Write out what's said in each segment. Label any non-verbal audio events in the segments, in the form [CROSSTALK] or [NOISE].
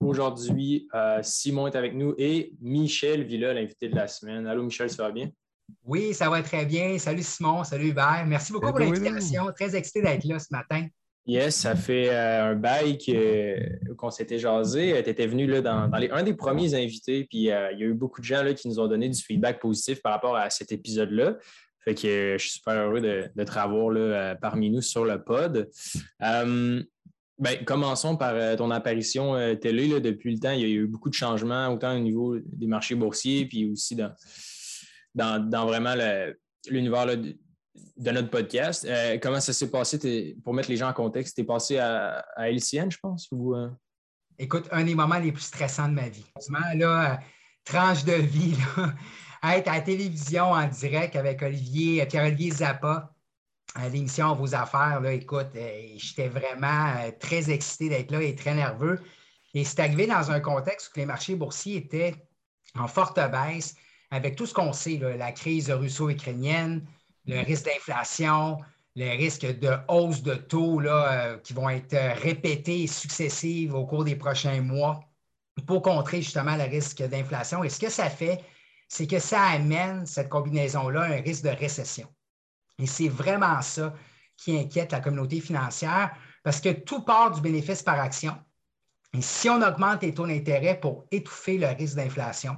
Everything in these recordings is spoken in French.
Aujourd'hui, euh, Simon est avec nous et Michel Villa, l'invité de la semaine. Allô Michel, ça va bien? Oui, ça va très bien. Salut Simon, salut Hubert. Merci beaucoup pour l'invitation. Très excité d'être là ce matin. Yes, ça fait euh, un bail qu'on s'était jasé. Tu étais venu là, dans, les, un des premiers invités, puis euh, il y a eu beaucoup de gens là, qui nous ont donné du feedback positif par rapport à cet épisode-là. Fait que je suis super heureux de, de te revoir là, parmi nous sur le pod. Ben, commençons par euh, ton apparition euh, télé. depuis le temps, il y a eu beaucoup de changements, autant au niveau des marchés boursiers, puis aussi dans, dans, vraiment l'univers de, notre podcast. Euh, comment ça s'est passé pour mettre les gens en contexte? Tu es passé à, LCN, je pense? Ou, Écoute, un des moments les plus stressants de ma vie. Là, tranche de vie, [LAUGHS] être à la télévision en direct avec Olivier, Pierre-Olivier Zappa l'émission Vos Affaires, écoute, euh, j'étais vraiment euh, très excité d'être là et très nerveux. Et c'est arrivé dans un contexte où les marchés boursiers étaient en forte baisse, avec tout ce qu'on sait, la crise russo-ukrainienne, le risque d'inflation, le risque de hausse de taux euh, qui vont être répétés successives au cours des prochains mois pour contrer justement le risque d'inflation. Et ce que ça fait, c'est que ça amène cette combinaison-là un risque de récession. Et c'est vraiment ça qui inquiète la communauté financière parce que tout part du bénéfice par action. Et si on augmente les taux d'intérêt pour étouffer le risque d'inflation,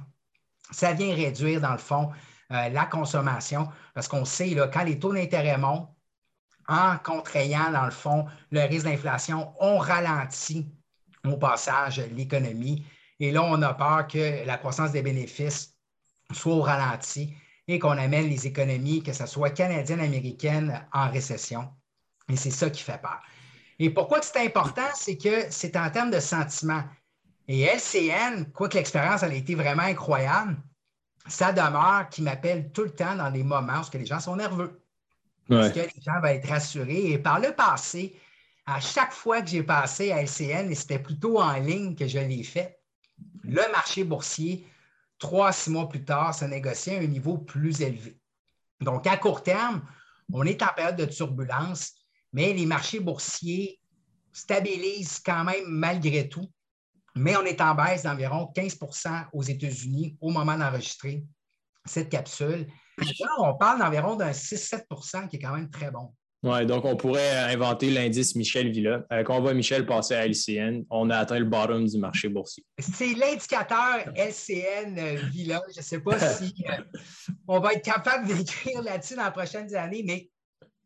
ça vient réduire, dans le fond, euh, la consommation parce qu'on sait, là, quand les taux d'intérêt montent, en contraignant, dans le fond, le risque d'inflation, on ralentit au passage l'économie. Et là, on a peur que la croissance des bénéfices soit au ralenti et qu'on amène les économies, que ce soit canadiennes, américaines, en récession. Et c'est ça qui fait peur. Et pourquoi c'est important? C'est que c'est en termes de sentiment. Et LCN, quoique l'expérience a été vraiment incroyable, ça demeure qui m'appelle tout le temps dans des moments où les gens sont nerveux. Parce que les gens vont être rassurés. Et par le passé, à chaque fois que j'ai passé à LCN, et c'était plutôt en ligne que je l'ai fait, le marché boursier trois, six mois plus tard, ça négocier à un niveau plus élevé. Donc, à court terme, on est en période de turbulence, mais les marchés boursiers stabilisent quand même malgré tout. Mais on est en baisse d'environ 15% aux États-Unis au moment d'enregistrer cette capsule. On parle d'environ d'un 6-7% qui est quand même très bon. Oui, donc on pourrait inventer l'indice Michel Villa. Euh, quand on voit Michel passer à LCN, on a atteint le bottom du marché boursier. C'est l'indicateur LCN euh, Villa. Je ne sais pas [LAUGHS] si euh, on va être capable d'écrire là-dessus dans les prochaines années, mais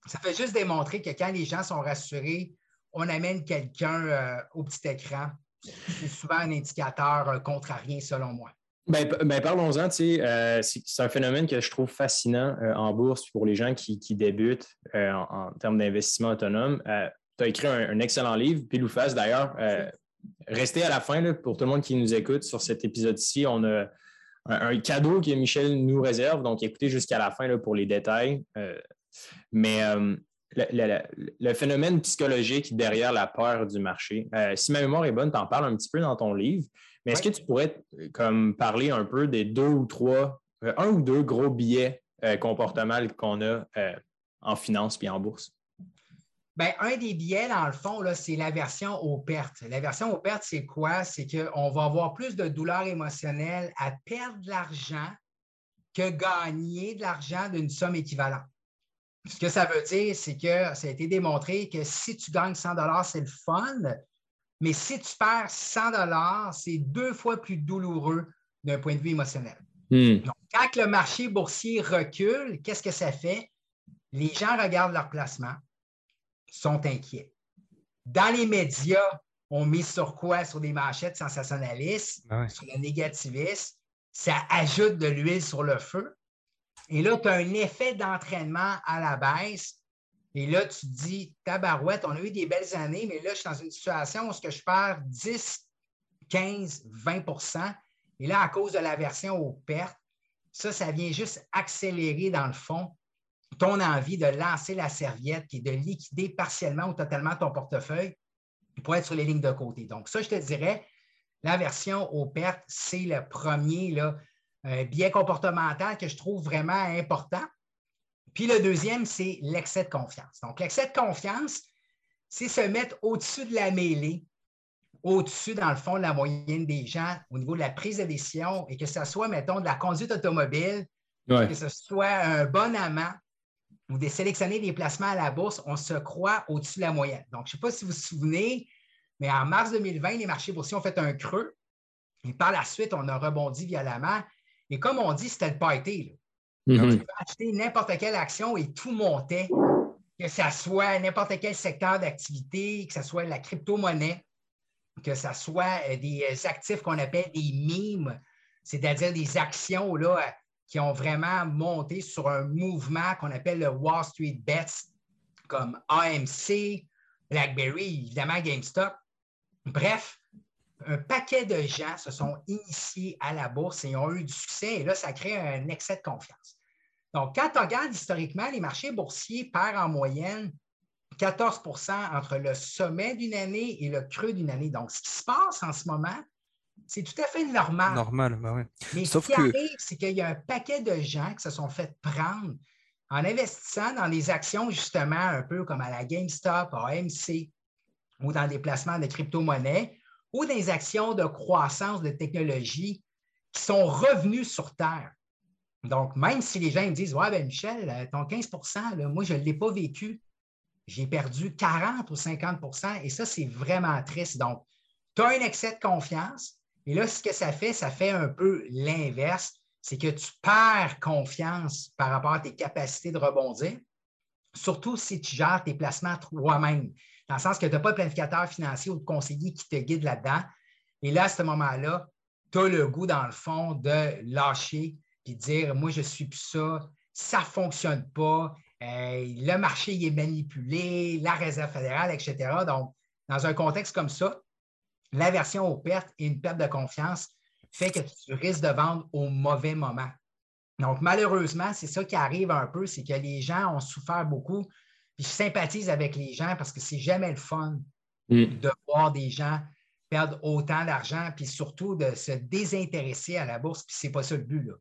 ça fait juste démontrer que quand les gens sont rassurés, on amène quelqu'un au petit écran. C'est souvent un indicateur contrarien, selon moi. Ben, ben parlons-en. Euh, c'est un phénomène que je trouve fascinant euh, en bourse pour les gens qui, débutent euh, en, termes d'investissement autonome. tu as écrit un, excellent livre, pile ou face d'ailleurs. restez à la fin pour tout le monde qui nous écoute sur cet épisode-ci. On a un, cadeau que Michel nous réserve, donc écoutez jusqu'à la fin pour les détails. mais le, phénomène psychologique derrière la peur du marché, si ma mémoire est bonne, tu en parles un petit peu dans ton livre. Mais est-ce que tu pourrais euh, comme, parler un peu des deux ou trois, euh, un ou deux gros billets euh, comportementaux qu'on a en finance puis en bourse? Bien, un des billets, dans le fond, c'est l'aversion aux pertes. L'aversion aux pertes, c'est quoi? C'est qu'on va avoir plus de douleur émotionnelle à perdre de l'argent que gagner de l'argent d'une somme équivalente. Ce que ça veut dire, c'est que ça a été démontré que si tu gagnes 100 c'est le fun, mais si tu perds 100 c'est deux fois plus douloureux d'un point de vue émotionnel. Hmm. Donc, quand le marché boursier recule, qu'est-ce que ça fait? Les gens regardent leur placement, sont inquiets. Dans les médias, on met sur quoi? Sur des manchettes sensationnalistes, ah sur le négativisme. Ça ajoute de l'huile sur le feu. Et là, tu as un effet d'entraînement à la baisse et là, tu te dis, tabarouette, on a eu des belles années, mais là, je suis dans une situation où que je perds 10, 15, 20% Et là, à cause de l'aversion aux pertes, ça, ça vient juste accélérer, dans le fond, ton envie de lancer la serviette et de liquider partiellement ou totalement ton portefeuille pour être sur les lignes de côté. Donc, ça, je te dirais, l'aversion aux pertes, c'est le premier là, euh, biais comportemental que je trouve vraiment important. Puis le deuxième, c'est l'excès de confiance. Donc, l'excès de confiance, c'est se mettre au-dessus de la mêlée au-dessus, dans le fond, de la moyenne des gens au niveau de la prise de décision et que ce soit, mettons, de la conduite automobile, que ce soit un bon amant ou de sélectionner des placements à la bourse, on se croit au-dessus de la moyenne. Donc, je ne sais pas si vous vous souvenez, mais en mars 2020, les marchés boursiers ont fait un creux et par la suite, on a rebondi violemment. Et comme on dit, c'était le party. Mm acheter n'importe quelle action et tout montait, que ce soit n'importe quel secteur d'activité, que ce soit la crypto-monnaie, que ce soit euh, des euh, actifs qu'on appelle des mimes, c'est-à-dire des actions là, qui ont vraiment monté sur un mouvement qu'on appelle le Wall Street Bets, comme AMC, BlackBerry, évidemment GameStop. Bref, un paquet de gens se sont initiés à la bourse et ont eu du succès. Et là, ça crée un excès de confiance. Donc, quand on regarde historiquement, les marchés boursiers perdent en moyenne 14% entre le sommet d'une année et le creux d'une année. Donc, ce qui se passe en ce moment, c'est tout à fait normal. Normal, ben oui. Mais ce qui arrive, c'est qu'il y a un paquet de gens qui se sont fait prendre en investissant dans des actions, justement, un peu comme à la GameStop, à AMC, ou dans des placements de crypto-monnaies, ou des actions de croissance de technologie qui sont revenus sur Terre. Donc, même si les gens me disent Ouais, ben Michel, euh, ton 15% moi, je ne l'ai pas vécu. J'ai perdu 40 ou 50% et ça, c'est vraiment triste. Donc, tu as un excès de confiance. Et là, ce que ça fait, ça fait un peu l'inverse. C'est que tu perds confiance par rapport à tes capacités de rebondir, surtout si tu gères tes placements toi-même dans le sens que tu n'as pas de planificateur financier ou de conseiller qui te guide là-dedans. Et là, à ce moment-là, tu as le goût, dans le fond, de lâcher de dire Moi, je suis plus ça, ça ne fonctionne pas, euh, le marché est manipulé, la réserve fédérale, etc. Donc, dans un contexte comme ça, l'aversion aux pertes et une perte de confiance fait que tu risques de vendre au mauvais moment. Donc, malheureusement, c'est ça qui arrive un peu, c'est que les gens ont souffert beaucoup je sympathise avec les gens parce que c'est jamais le fun mm. de voir des gens perdre autant d'argent, puis surtout de se désintéresser à la bourse, puis c'est pas ça le but. Là.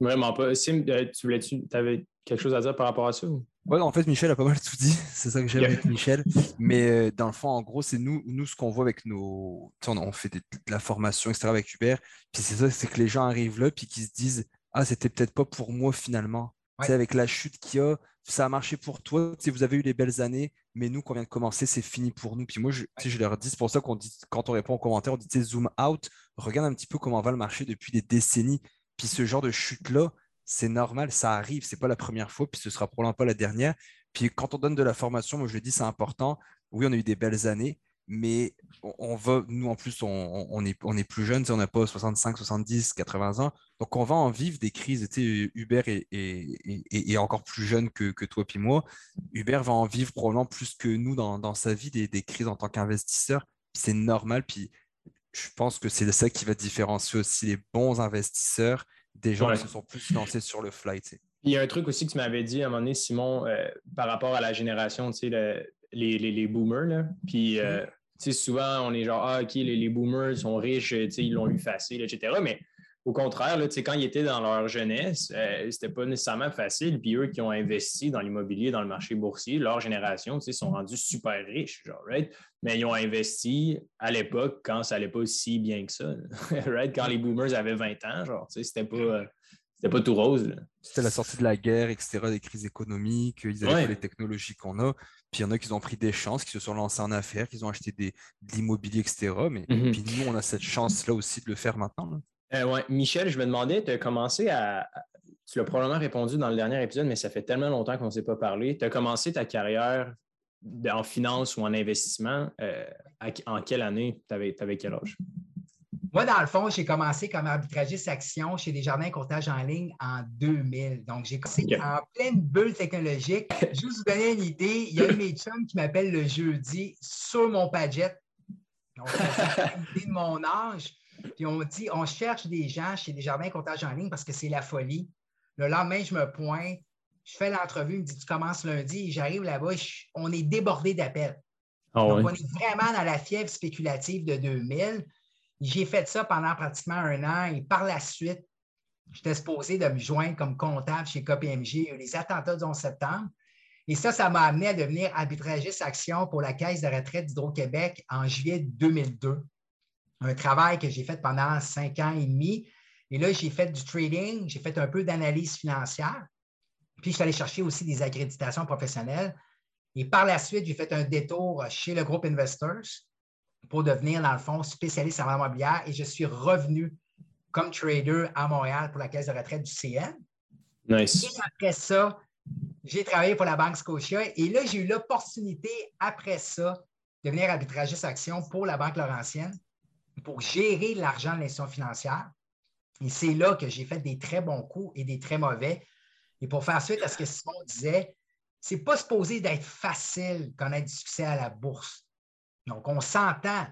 Vraiment pas. Sim, euh, tu voulais tu avais quelque chose à dire par rapport à ça? Oui, en fait, Michel a pas mal tout dit. [LAUGHS] C'est ça que j'aime avec Michel. Mais euh, dans le fond, en gros, c'est nous, nous ce qu'on voit avec nos. On, on, fait de la formation, etc. avec Hubert. Puis c'est ça, c'est que les gens arrivent là, puis qu'ils se disent Ah, c'était peut-être pas pour moi finalement. Avec la chute qu'il y a, ça a marché pour toi. Vous avez eu les belles années, mais nous, quand on vient de commencer, c'est fini pour nous. Puis moi, je, je leur dis, c'est pour ça qu'on dit, quand on répond aux commentaires, on dit zoom out, regarde un petit peu comment va le marché depuis des décennies. Puis ce genre de chute-là, c'est normal, ça arrive, c'est pas la première fois, puis ce sera probablement pas la dernière. Puis quand on donne de la formation, moi je le dis, c'est important. Oui, on a eu des belles années, mais on va, nous en plus, on, est, on est plus jeunes, on n'a pas 65, 70, 80 ans, donc on va en vivre des crises. Hubert est, encore plus jeune que, toi puis moi. Hubert va en vivre probablement plus que nous dans, sa vie des, crises en tant qu'investisseur. C'est normal, puis je pense que c'est ça qui va différencier aussi les bons investisseurs des gens qui se sont plus lancés sur le fly. Il y a un truc aussi que tu m'avais dit à un moment donné, Simon, euh, par rapport à la génération, tu sais, les, les, boomers. Là. Puis, euh, souvent, on est genre, ah, OK, les, boomers sont riches, ils l'ont eu facile, etc. Mais au contraire, là, quand ils étaient dans leur jeunesse, euh, c'était pas nécessairement facile. Puis eux qui ont investi dans l'immobilier, dans le marché boursier, leur génération, sont rendus super riches, genre, right? Mais ils ont investi à l'époque quand ça n'allait pas si bien que ça, [LAUGHS] right? Quand les boomers avaient 20 ans, genre, c'était pas... Euh, c'était pas tout rose. C'était la sortie de la guerre, etc., des crises économiques, ils avaient les technologies qu'on a. Puis il y en a qui ont pris des chances, qui se sont lancés en affaires, qui ont acheté des, de l'immobilier, etc. Mais mhm. puis nous, on a cette chance-là aussi de le faire maintenant. Euh, ouais. Michel, je me demandais, tu as commencé à. Tu l'as probablement répondu dans le dernier épisode, mais ça fait tellement longtemps qu'on ne s'est pas parlé. Tu as commencé ta carrière en finance ou en investissement. Euh, en quelle année? Tu avais, avais quel âge? Moi, dans le fond, j'ai commencé comme arbitragiste action chez Desjardins Courtage en ligne en 2000. Donc, j'ai commencé en pleine bulle technologique. [LAUGHS] Juste vous donner une idée, il y a un mes chums qui m'appelle le jeudi sur mon Padget. Donc, une idée de mon âge. Puis on dit, on cherche des gens chez Desjardins Courtage en ligne parce que c'est la folie. Le lendemain, je me pointe, je fais l'entrevue, il me dit, tu commences lundi, j'arrive là-bas, on est débordé d'appels. Ah Donc, on est vraiment dans la fièvre spéculative de 2000. J'ai fait ça pendant pratiquement un an et par la suite, j'étais supposé de me joindre comme comptable chez KPMG les attentats du 11 septembre. Et ça, ça m'a amené à devenir arbitragiste action pour la Caisse de retraite d'Hydro-Québec en juillet 2002. Un travail que j'ai fait pendant cinq ans et demi. Et là, j'ai fait du trading, j'ai fait un peu d'analyse financière. Puis, je suis allé chercher aussi des accréditations professionnelles. Et par la suite, j'ai fait un détour chez le groupe Investors pour devenir, dans le fond, spécialiste en immobilière. Et je suis revenu comme trader à Montréal pour la caisse de retraite du CN. Nice. Et après ça, j'ai travaillé pour la Banque Scotia. Et là, j'ai eu l'opportunité, après ça, de devenir arbitragiste action pour la Banque Laurentienne pour gérer l'argent de l'institution financière. Et c'est là que j'ai fait des très bons coups et des très mauvais. Et pour faire suite à ce que Simon disait, c'est pas supposé d'être facile connaître du succès à la bourse. Donc, on s'entend.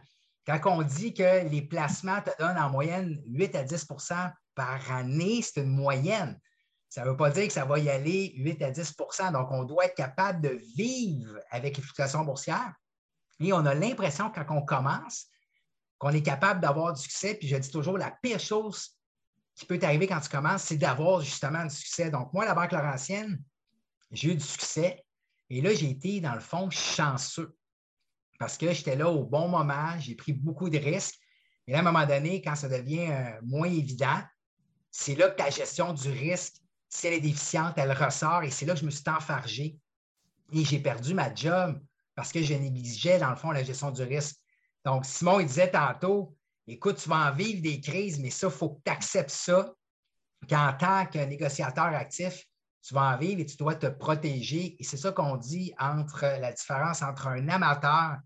Quand on dit que les placements te donnent en moyenne 8 à 10% par année, c'est une moyenne. Ça ne veut pas dire que ça va y aller 8 à 10% Donc, on doit être capable de vivre avec les fluctuations boursières. Et on a l'impression, quand on commence, qu'on est capable d'avoir du succès. Puis je dis toujours, la pire chose qui peut t'arriver quand tu commences, c'est d'avoir justement du succès. Donc, moi, la Banque Laurentienne, j'ai eu du succès. Et là, j'ai été, dans le fond, chanceux parce que j'étais là au bon moment, j'ai pris beaucoup de risques. Et là, à un moment donné, quand ça devient euh, moins évident, c'est là que ta gestion du risque, si elle est déficiente, elle ressort et c'est là que je me suis enfargé. Et j'ai perdu ma job parce que je négligeais, dans le fond, la gestion du risque. Donc, Simon, il disait tantôt, écoute, tu vas en vivre des crises, mais ça, il faut que tu acceptes ça, qu'en tant que négociateur actif, tu vas en vivre et tu dois te protéger. Et c'est ça qu'on dit entre la différence entre un amateur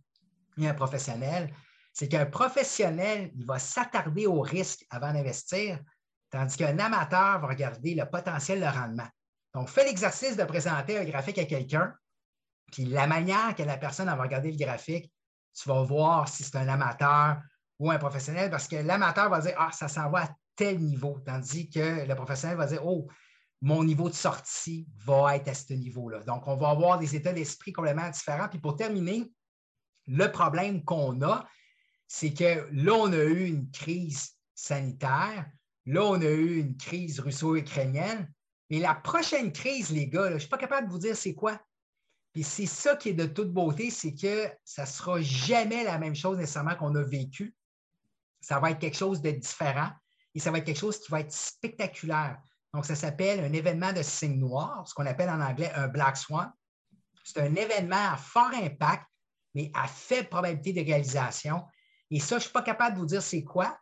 et un professionnel. C'est qu'un professionnel, il va s'attarder au risque avant d'investir, tandis qu'un amateur va regarder le potentiel de rendement. Donc, fais l'exercice de présenter un graphique à quelqu'un, puis la manière que la personne va regarder le graphique, tu vas voir si c'est un amateur ou un professionnel, parce que l'amateur va dire Ah, ça s'en va à tel niveau, tandis que le professionnel va dire Oh, mon niveau de sortie va être à ce niveau-là. Donc, on va avoir des états d'esprit complètement différents. Puis pour terminer, le problème qu'on a, c'est que là, on a eu une crise sanitaire, là, on a eu une crise russo-ukrainienne, mais la prochaine crise, les gars, je ne suis pas capable de vous dire c'est quoi. Puis c'est ça qui est de toute beauté, c'est que ça ne sera jamais la même chose nécessairement qu'on a vécu. Ça va être quelque chose de différent et ça va être quelque chose qui va être spectaculaire. Donc, ça s'appelle un événement de signe noir, ce qu'on appelle en anglais un Black Swan. C'est un événement à fort impact, mais à faible probabilité de réalisation. Et ça, je ne suis pas capable de vous dire c'est quoi,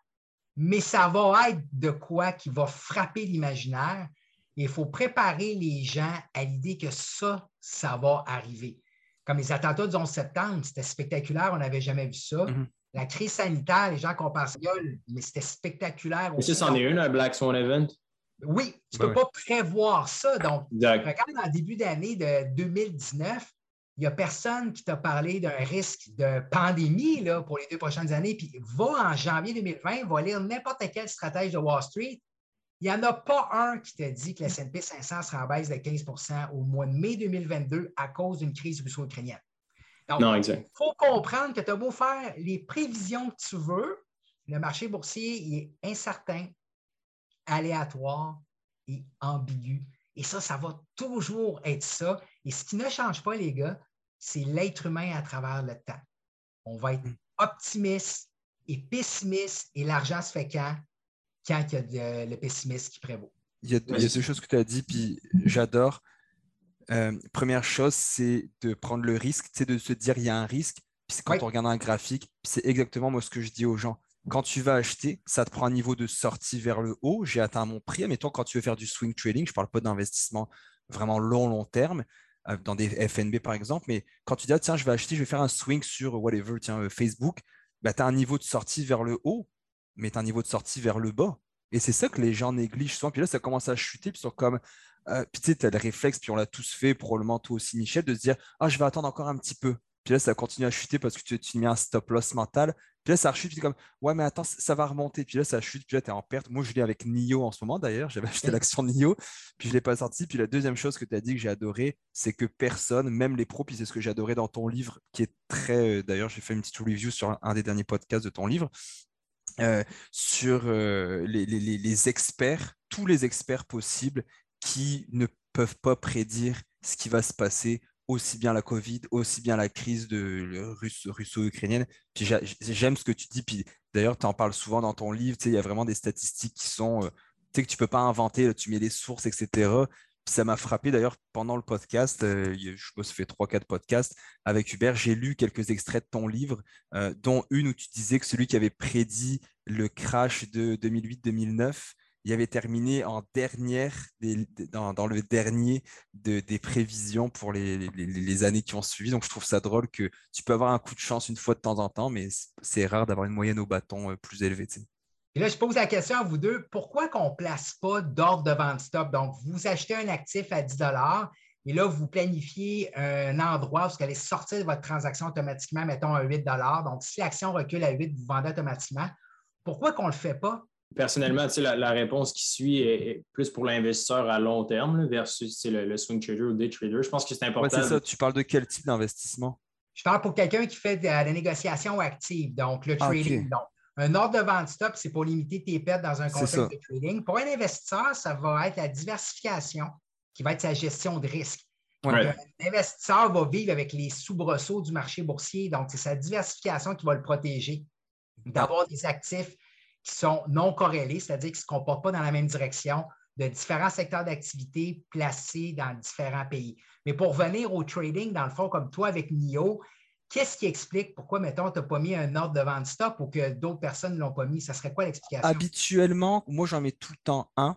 mais ça va être de quoi qui va frapper l'imaginaire. Il faut préparer les gens à l'idée que ça, ça va arriver. Comme les attentats du 11 septembre, c'était spectaculaire, on n'avait jamais vu ça. Mm-hmm. La crise sanitaire, les gens comparent ça, mais c'était spectaculaire. Mais ça, c'en est une, un Black Swan Event? Oui, tu ne peux pas prévoir ça. Donc, regarde dans le début d'année de 2019, il n'y a personne qui t'a parlé d'un risque de pandémie là, pour les deux prochaines années. Puis va en janvier 2020, va lire n'importe quelle stratège de Wall Street. Il n'y en a pas un qui t'a dit que le S&P 500 sera en baisse de 15% au mois de mai 2022 à cause d'une crise russo-ukrainienne. Donc, il faut comprendre que tu as beau faire les prévisions que tu veux, le marché boursier est incertain, aléatoire et ambigu. Et ça, ça va toujours être ça. Et ce qui ne change pas, les gars, c'est l'être humain à travers le temps. On va être optimiste et pessimiste et l'argent se fait quand? Quand il y a le pessimisme qui prévaut. Il y a, deux choses que tu as dit, puis j'adore. Euh, première chose, c'est de prendre le risque, c'est de se dire il y a un risque. Puis quand on regarde un graphique, c'est exactement moi ce que je dis aux gens quand tu vas acheter, ça te prend un niveau de sortie vers le haut. J'ai atteint mon prix. Mais toi, quand tu veux faire du swing trading, je ne parle pas d'investissement vraiment long, long terme, euh, dans des FNB par exemple, mais quand tu dis, ah, tiens, je vais acheter, je vais faire un swing sur whatever, tiens, euh, Facebook, bah, tu as un niveau de sortie vers le haut, mais tu as un niveau de sortie vers le bas. Et c'est ça que les gens négligent souvent. Puis là, ça commence à chuter. Puis sur comme, euh, puis tu sais, tu as le réflexe, puis on l'a tous fait, probablement toi aussi, Michel, de se dire, ah, je vais attendre encore un petit peu. Puis là, ça continue à chuter parce que tu, tu mets un stop loss mental. Puis là, ça rechute, puis comme, ouais, mais attends, ça va remonter. Puis là, ça chute, puis là, tu es en perte. Moi, je l'ai avec NIO en ce moment, d'ailleurs. J'avais acheté l'action NIO, puis je ne l'ai pas sorti. Puis la deuxième chose que tu as dit que j'ai adoré, c'est que personne, même les pros, puis c'est ce que j'ai adoré dans ton livre, qui est très. Euh, d'ailleurs, j'ai fait une petite review sur un, des derniers podcasts de ton livre. Euh, sur euh, les, experts, tous les experts possibles qui ne peuvent pas prédire ce qui va se passer aussi bien la Covid, aussi bien la crise de russo-ukrainienne. J'aime ce que tu dis. Puis d'ailleurs, tu en parles souvent dans ton livre. Il y a vraiment des statistiques qui sont, euh, tu sais, que tu peux pas inventer. tu mets les sources, etc. Ça m'a frappé d'ailleurs pendant le podcast. Euh, je pense que ça fait 3-4 podcasts avec Hubert. J'ai lu quelques extraits de ton livre, euh, dont une où tu disais que celui qui avait prédit le crash de 2008-2009 il avait terminé en dernière, dans, le dernier des prévisions pour les, années qui ont suivi. Donc, je trouve ça drôle que tu peux avoir un coup de chance une fois de temps en temps, mais c'est rare d'avoir une moyenne au bâton euh, plus élevée. Et là, je pose la question à vous deux. Pourquoi qu'on ne place pas d'ordre de vente stop? Donc, vous achetez un actif à 10 et là, vous planifiez un endroit où vous allez sortir de votre transaction automatiquement, mettons à 8 Donc, si l'action recule à 8, vous vendez automatiquement. Pourquoi qu'on ne le fait pas? personnellement, la, la, réponse qui suit est, plus pour l'investisseur à long terme versus le, swing trader ou day trader. Je pense que c'est important. c'est ça. Tu parles de quel type d'investissement? Je parle pour quelqu'un qui fait de la, négociation active, donc le ah, trading. Un ordre de vente stop, c'est pour limiter tes pertes dans un contexte de trading. Pour un investisseur, ça va être la diversification qui va être sa gestion de risque. Un investisseur va vivre avec les soubresauts du marché boursier, donc c'est sa diversification qui va le protéger. D'avoir des actifs qui sont non corrélés, c'est-à-dire qui ne se comportent pas dans la même direction, de différents secteurs d'activité placés dans différents pays. Mais pour venir au trading, dans le fond, comme toi avec NIO, qu'est-ce qui explique pourquoi, mettons, tu n'as pas mis un ordre de vente stop ou que d'autres personnes ne l'ont pas mis? Ça serait quoi l'explication? Habituellement, moi, j'en mets tout le temps un.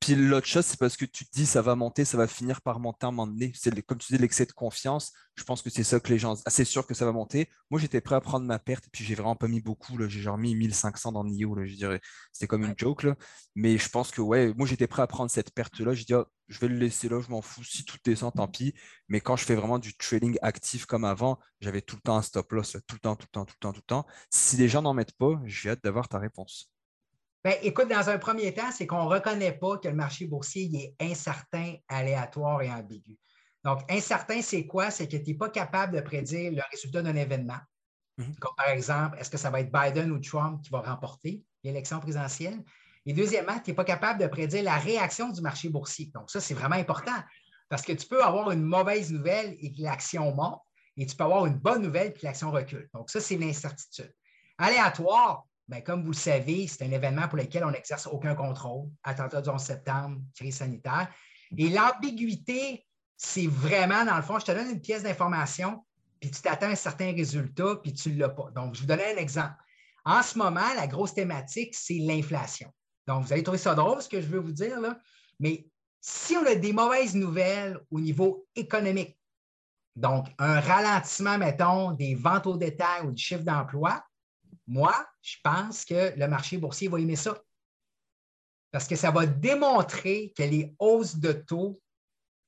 Puis l'autre chose, c'est parce que tu te dis ça va monter, ça va finir par monter à un moment donné. C'est comme tu dis, l'excès de confiance. Je pense que c'est ça que les gens. c'est sûr que ça va monter. Moi, j'étais prêt à prendre ma perte, et puis j'ai vraiment pas mis beaucoup. J'ai genre mis 1500 dans NIO. Là, je dirais. C'était comme une joke. Là. Mais je pense que, ouais, moi, j'étais prêt à prendre cette perte-là. J'ai dit, oh, je vais le laisser là, je m'en fous. Si tout descend, tant pis. Mais quand je fais vraiment du trading actif comme avant, j'avais tout le temps un stop loss, tout le temps, tout le temps, tout le temps, tout le temps. Si les gens n'en mettent pas, j'ai hâte d'avoir ta réponse. Ben, écoute, dans un premier temps, c'est qu'on ne reconnaît pas que le marché boursier est incertain, aléatoire et ambigu. Donc, incertain, c'est quoi? C'est que tu n'es pas capable de prédire le résultat d'un événement. Mhm. Comme par exemple, est-ce que ça va être Biden ou Trump qui va remporter l'élection présidentielle? Et deuxièmement, tu n'es pas capable de prédire la réaction du marché boursier. Donc, ça, c'est vraiment important parce que tu peux avoir une mauvaise nouvelle et que l'action monte, et tu peux avoir une bonne nouvelle et que l'action recule. Donc, ça, c'est l'incertitude. Aléatoire, Bien, comme vous le savez, c'est un événement pour lequel on n'exerce aucun contrôle. Attentat du 11 septembre, crise sanitaire. Et l'ambiguïté, c'est vraiment, dans le fond, je te donne une pièce d'information, puis tu t'attends à un certain résultat, puis tu ne l'as pas. Donc, je vous donne un exemple. En ce moment, la grosse thématique, c'est l'inflation. Donc, vous allez trouver ça drôle, ce que je veux vous dire, là. Mais si on a des mauvaises nouvelles au niveau économique, donc un ralentissement, mettons, des ventes au détail ou du chiffre d'emploi, moi, je pense que le marché boursier va aimer ça. Parce que ça va démontrer que les hausses de taux,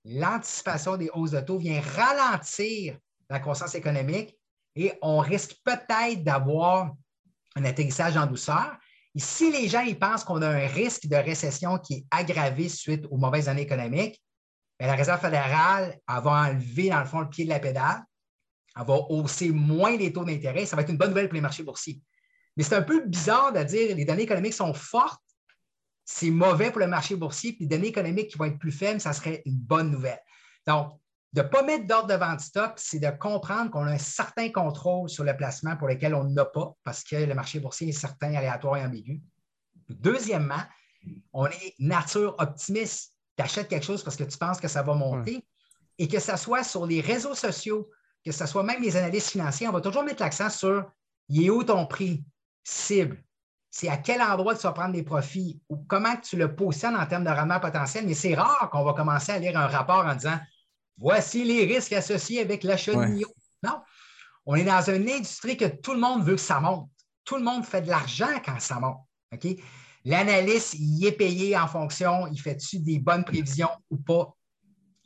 l'anticipation des hausses de taux vient ralentir la croissance économique et on risque peut-être d'avoir un atterrissage en douceur. Et si les gens pensent qu'on a un risque de récession qui est aggravé suite aux mauvaises années économiques, ben, la Réserve fédérale va enlever, dans le fond, le pied de la pédale elle va hausser moins les taux d'intérêt. Ça va être une bonne nouvelle pour les marchés boursiers. Mais c'est un peu bizarre de dire les données économiques sont fortes, c'est mauvais pour le marché boursier, puis les données économiques qui vont être plus faibles, ça serait une bonne nouvelle. Donc, de ne pas mettre d'ordre de vente stop, c'est de comprendre qu'on a un certain contrôle sur le placement pour lequel on n'a pas, parce que le marché boursier est certain, aléatoire et ambigu. Deuxièmement, on est nature optimiste. Tu achètes quelque chose parce que tu penses que ça va monter et que ce soit sur les réseaux sociaux, que ce soit même les analystes financiers, on va toujours mettre l'accent sur il est où ton prix cible? C'est à quel endroit tu vas prendre des profits ou comment tu le positionnes en termes de rendement potentiel? Mais c'est rare qu'on va commencer à lire un rapport en disant voici les risques associés avec l'achat de. Non. On est dans une industrie que tout le monde veut que ça monte. Tout le monde fait de l'argent quand ça monte. L'analyste, il est payé en fonction, il fait-tu des bonnes prévisions ou pas?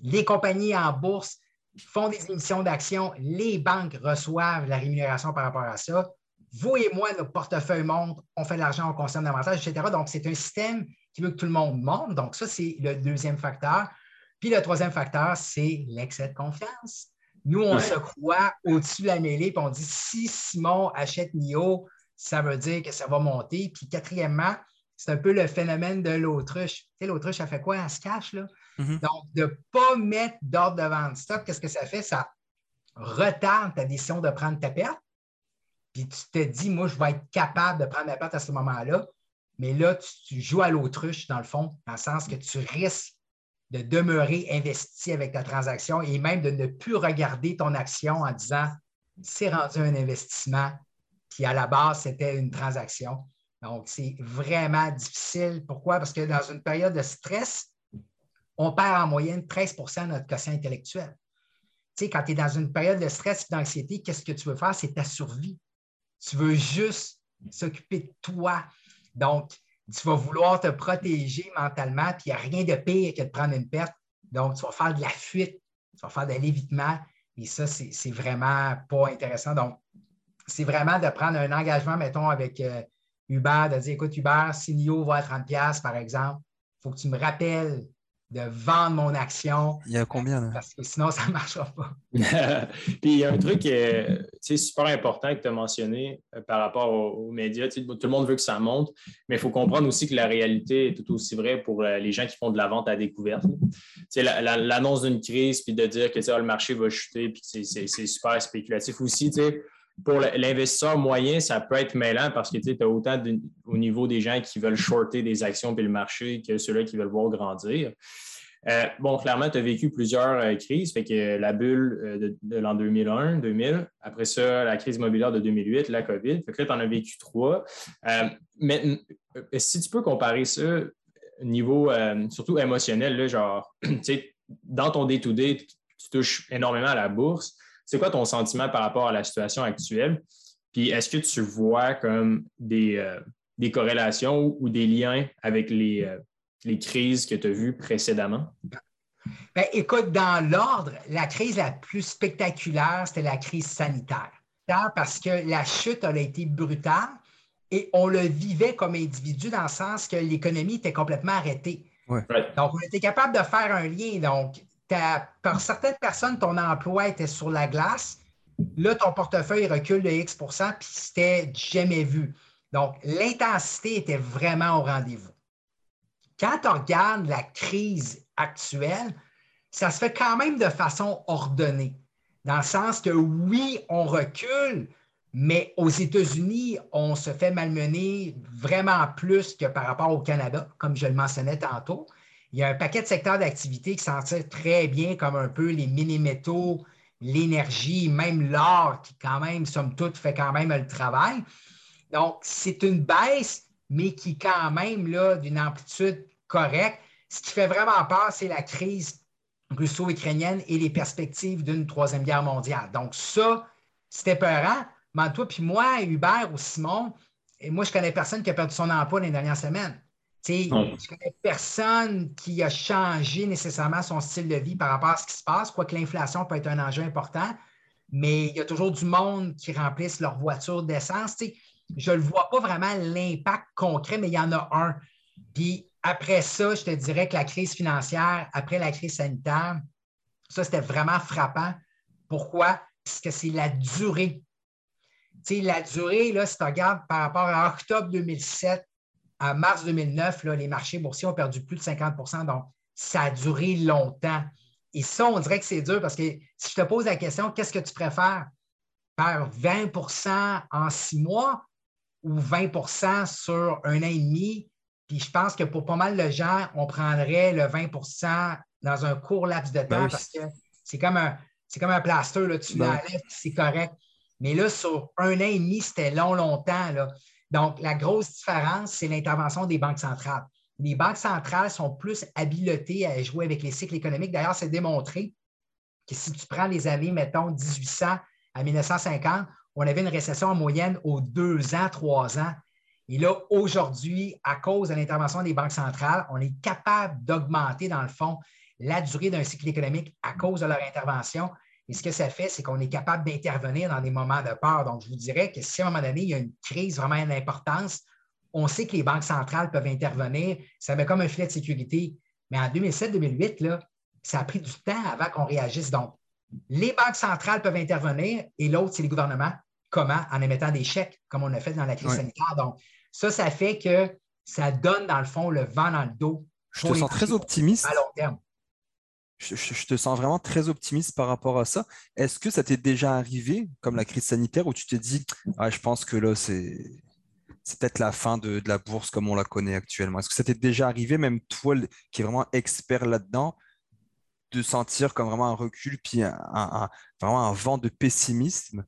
Les compagnies en bourse, font des émissions d'actions, les banques reçoivent la rémunération par rapport à ça. Vous et moi, notre portefeuille monte, on fait de l'argent, on consomme davantage, etc. Donc, c'est un système qui veut que tout le monde monte. Donc, ça, c'est le deuxième facteur. Puis le troisième facteur, c'est l'excès de confiance. Nous, on se croit au-dessus de la mêlée, puis on dit si Simon achète NIO, ça veut dire que ça va monter. Puis quatrièmement, c'est un peu le phénomène de l'autruche. Tu sais, l'autruche, elle fait quoi? Elle se cache, là. Mhm. Donc, de ne pas mettre d'ordre de vente stock, qu'est-ce que ça fait? Ça retarde ta décision de prendre ta perte. Puis tu te dis, moi, je vais être capable de prendre ma perte à ce moment-là. Mais là, tu, tu joues à l'autruche, dans le fond, dans le sens que tu risques de demeurer investi avec ta transaction et même de ne plus regarder ton action en disant c'est rendu un investissement, puis à la base, c'était une transaction. Donc, c'est vraiment difficile. Pourquoi? Parce que dans une période de stress, on perd en moyenne 13% de notre quotient intellectuel. Tu quand tu es dans une période de stress et d'anxiété, qu'est-ce que tu veux faire? C'est ta survie. Tu veux juste s'occuper de toi. Donc, tu vas vouloir te protéger mentalement, puis il n'y a rien de pire que de prendre une perte. Donc, tu vas faire de la fuite, tu vas faire de l'évitement, et ça, c'est vraiment pas intéressant. Donc, c'est vraiment de prendre un engagement, mettons, avec euh, Uber, de dire écoute, Uber, si NIO va à 30$, par exemple, il faut que tu me rappelles de vendre mon action. Il y a combien là? Parce que sinon, [LAUGHS] ça ne marchera pas. [LAUGHS] Puis il y a un truc euh, super important que tu as mentionné euh, par rapport aux, médias. Tout le monde veut que ça monte, mais il faut comprendre aussi que la réalité est tout aussi vraie pour euh, les gens qui font de la vente à découverte. L'annonce d'une crise, puis de dire que le marché va chuter, puis c'est super spéculatif aussi pour l'investisseur moyen, ça peut être mêlant parce que tu as autant au niveau des gens qui veulent shorter des actions puis le marché que ceux-là qui veulent voir grandir. Euh, bon, clairement, tu as vécu plusieurs euh, crises. Fait que la bulle euh, de, l'an 2001, 2000, après ça, la crise immobilière de 2008, la COVID. Fait que là, tu en as vécu trois. mais si tu peux comparer ça au niveau surtout émotionnel, là, genre, [CLEARS THROAT] dans ton day-to-day, tu touches énormément à la bourse c'est quoi ton sentiment par rapport à la situation actuelle? Puis est-ce que tu vois comme des, euh, des corrélations ou des liens avec les, euh, les crises que tu as vues précédemment? Bien, écoute, dans l'ordre, la crise la plus spectaculaire, c'était la crise sanitaire. Parce que la chute a été brutale et on le vivait comme individu dans le sens que l'économie était complètement arrêtée. Donc, on était capable de faire un lien. Donc, par certaines personnes, ton emploi était sur la glace. Là, ton portefeuille recule de X puis c'était jamais vu. Donc, l'intensité était vraiment au rendez-vous. Quand on regarde la crise actuelle, ça se fait quand même de façon ordonnée, dans le sens que oui, on recule, mais aux États-Unis, on se fait malmener vraiment plus que par rapport au Canada, comme je le mentionnais tantôt il y a un paquet de secteurs d'activité qui s'en tirent très bien, comme un peu les mini-métaux, l'énergie, même l'or, qui quand même, somme toute, fait quand même le travail. Donc, c'est une baisse, mais qui quand même là d'une amplitude correcte. Ce qui fait vraiment peur, c'est la crise russo-ukrainienne et les perspectives d'une troisième guerre mondiale. Donc, ça, c'était peurant. Mais toi, puis moi, Hubert ou Simon, et moi, je connais personne qui a perdu son emploi les dernières semaines. Je ne connais personne qui a changé nécessairement son style de vie par rapport à ce qui se passe, quoique l'inflation peut être un enjeu important, mais il y a toujours du monde qui remplisse leur voiture d'essence. Je ne vois pas vraiment l'impact concret, mais il y en a un. Puis après ça, je te dirais que la crise financière, après la crise sanitaire, ça, c'était vraiment frappant. Pourquoi? Parce que c'est la durée. la durée, là, si tu regardes par rapport à octobre 2007, à mars 2009, les marchés boursiers ont perdu plus de 50% donc ça a duré longtemps. Et ça, on dirait que c'est dur parce que si je te pose la question, qu'est-ce que tu préfères? Faire 20% en six mois ou 20% sur un an et demi? Puis je pense que pour pas mal de gens, on prendrait le 20% dans un court laps de temps ben parce que c'est comme un, c'est comme un plaster, là, tu ben l'enlèves, c'est correct. Mais là, sur un an et demi, c'était long, longtemps. Là. Donc, la grosse différence, c'est l'intervention des banques centrales. Les banques centrales sont plus habilotées à jouer avec les cycles économiques. D'ailleurs, c'est démontré que si tu prends les années, mettons, 1800 à 1950, on avait une récession en moyenne aux deux ans, trois ans. Et là, aujourd'hui, à cause de l'intervention des banques centrales, on est capable d'augmenter, dans le fond, la durée d'un cycle économique à cause de leur intervention. Et ce que ça fait, c'est qu'on est capable d'intervenir dans des moments de peur. Donc, je vous dirais que si à un moment donné, il y a une crise vraiment d'importance, on sait que les banques centrales peuvent intervenir. Ça met comme un filet de sécurité. Mais en 2007-2008, ça a pris du temps avant qu'on réagisse. Donc, les banques centrales peuvent intervenir et l'autre, c'est les gouvernements. Comment? En émettant des chèques, comme on a fait dans la crise sanitaire. Donc, ça, ça fait que ça donne, dans le fond, le vent dans le dos. Je te sens très optimiste. À long terme. Je, te sens vraiment très optimiste par rapport à ça. Est-ce que ça t'est déjà arrivé, comme la crise sanitaire, où tu te dis, ah, je pense que là, c'est c'est peut-être la fin de, la bourse comme on la connaît actuellement. Est-ce que ça t'est déjà arrivé, même toi qui es vraiment expert là-dedans, de sentir comme vraiment un recul, puis un, vraiment un vent de pessimisme?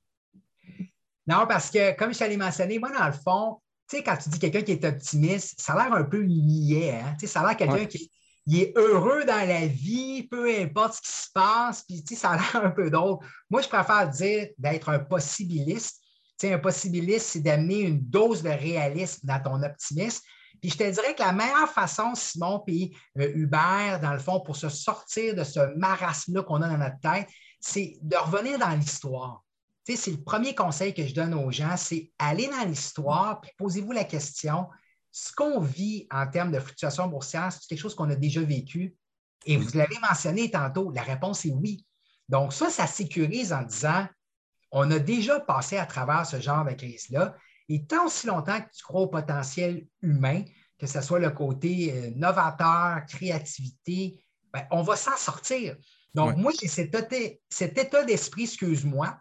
Non, parce que comme je t'allais mentionner, moi, dans le fond, tu sais, quand tu dis quelqu'un qui est optimiste, ça a l'air un peu niais. Hein? Ça a l'air quelqu'un qui est heureux dans la vie, peu importe ce qui se passe, puis ça a l'air un peu drôle. Moi, je préfère dire d'être un possibiliste. sais, un possibiliste, c'est d'amener une dose de réalisme dans ton optimisme. Puis je te dirais que la meilleure façon, Simon, puis euh, Hubert, dans le fond, pour se sortir de ce marasme-là qu'on a dans notre tête, c'est de revenir dans l'histoire. C'est le premier conseil que je donne aux gens, c'est aller dans l'histoire, puis posez-vous la question, ce qu'on vit en termes de fluctuation boursière, c'est quelque chose qu'on a déjà vécu? Et vous l'avez mentionné tantôt, la réponse est oui. Donc ça, ça sécurise en disant, on a déjà passé à travers ce genre de crise-là. Et tant aussi longtemps que tu crois au potentiel humain, que ce soit le côté euh, novateur, créativité, ben, on va s'en sortir. Donc, moi, j'ai cet, cet état d'esprit, excuse-moi,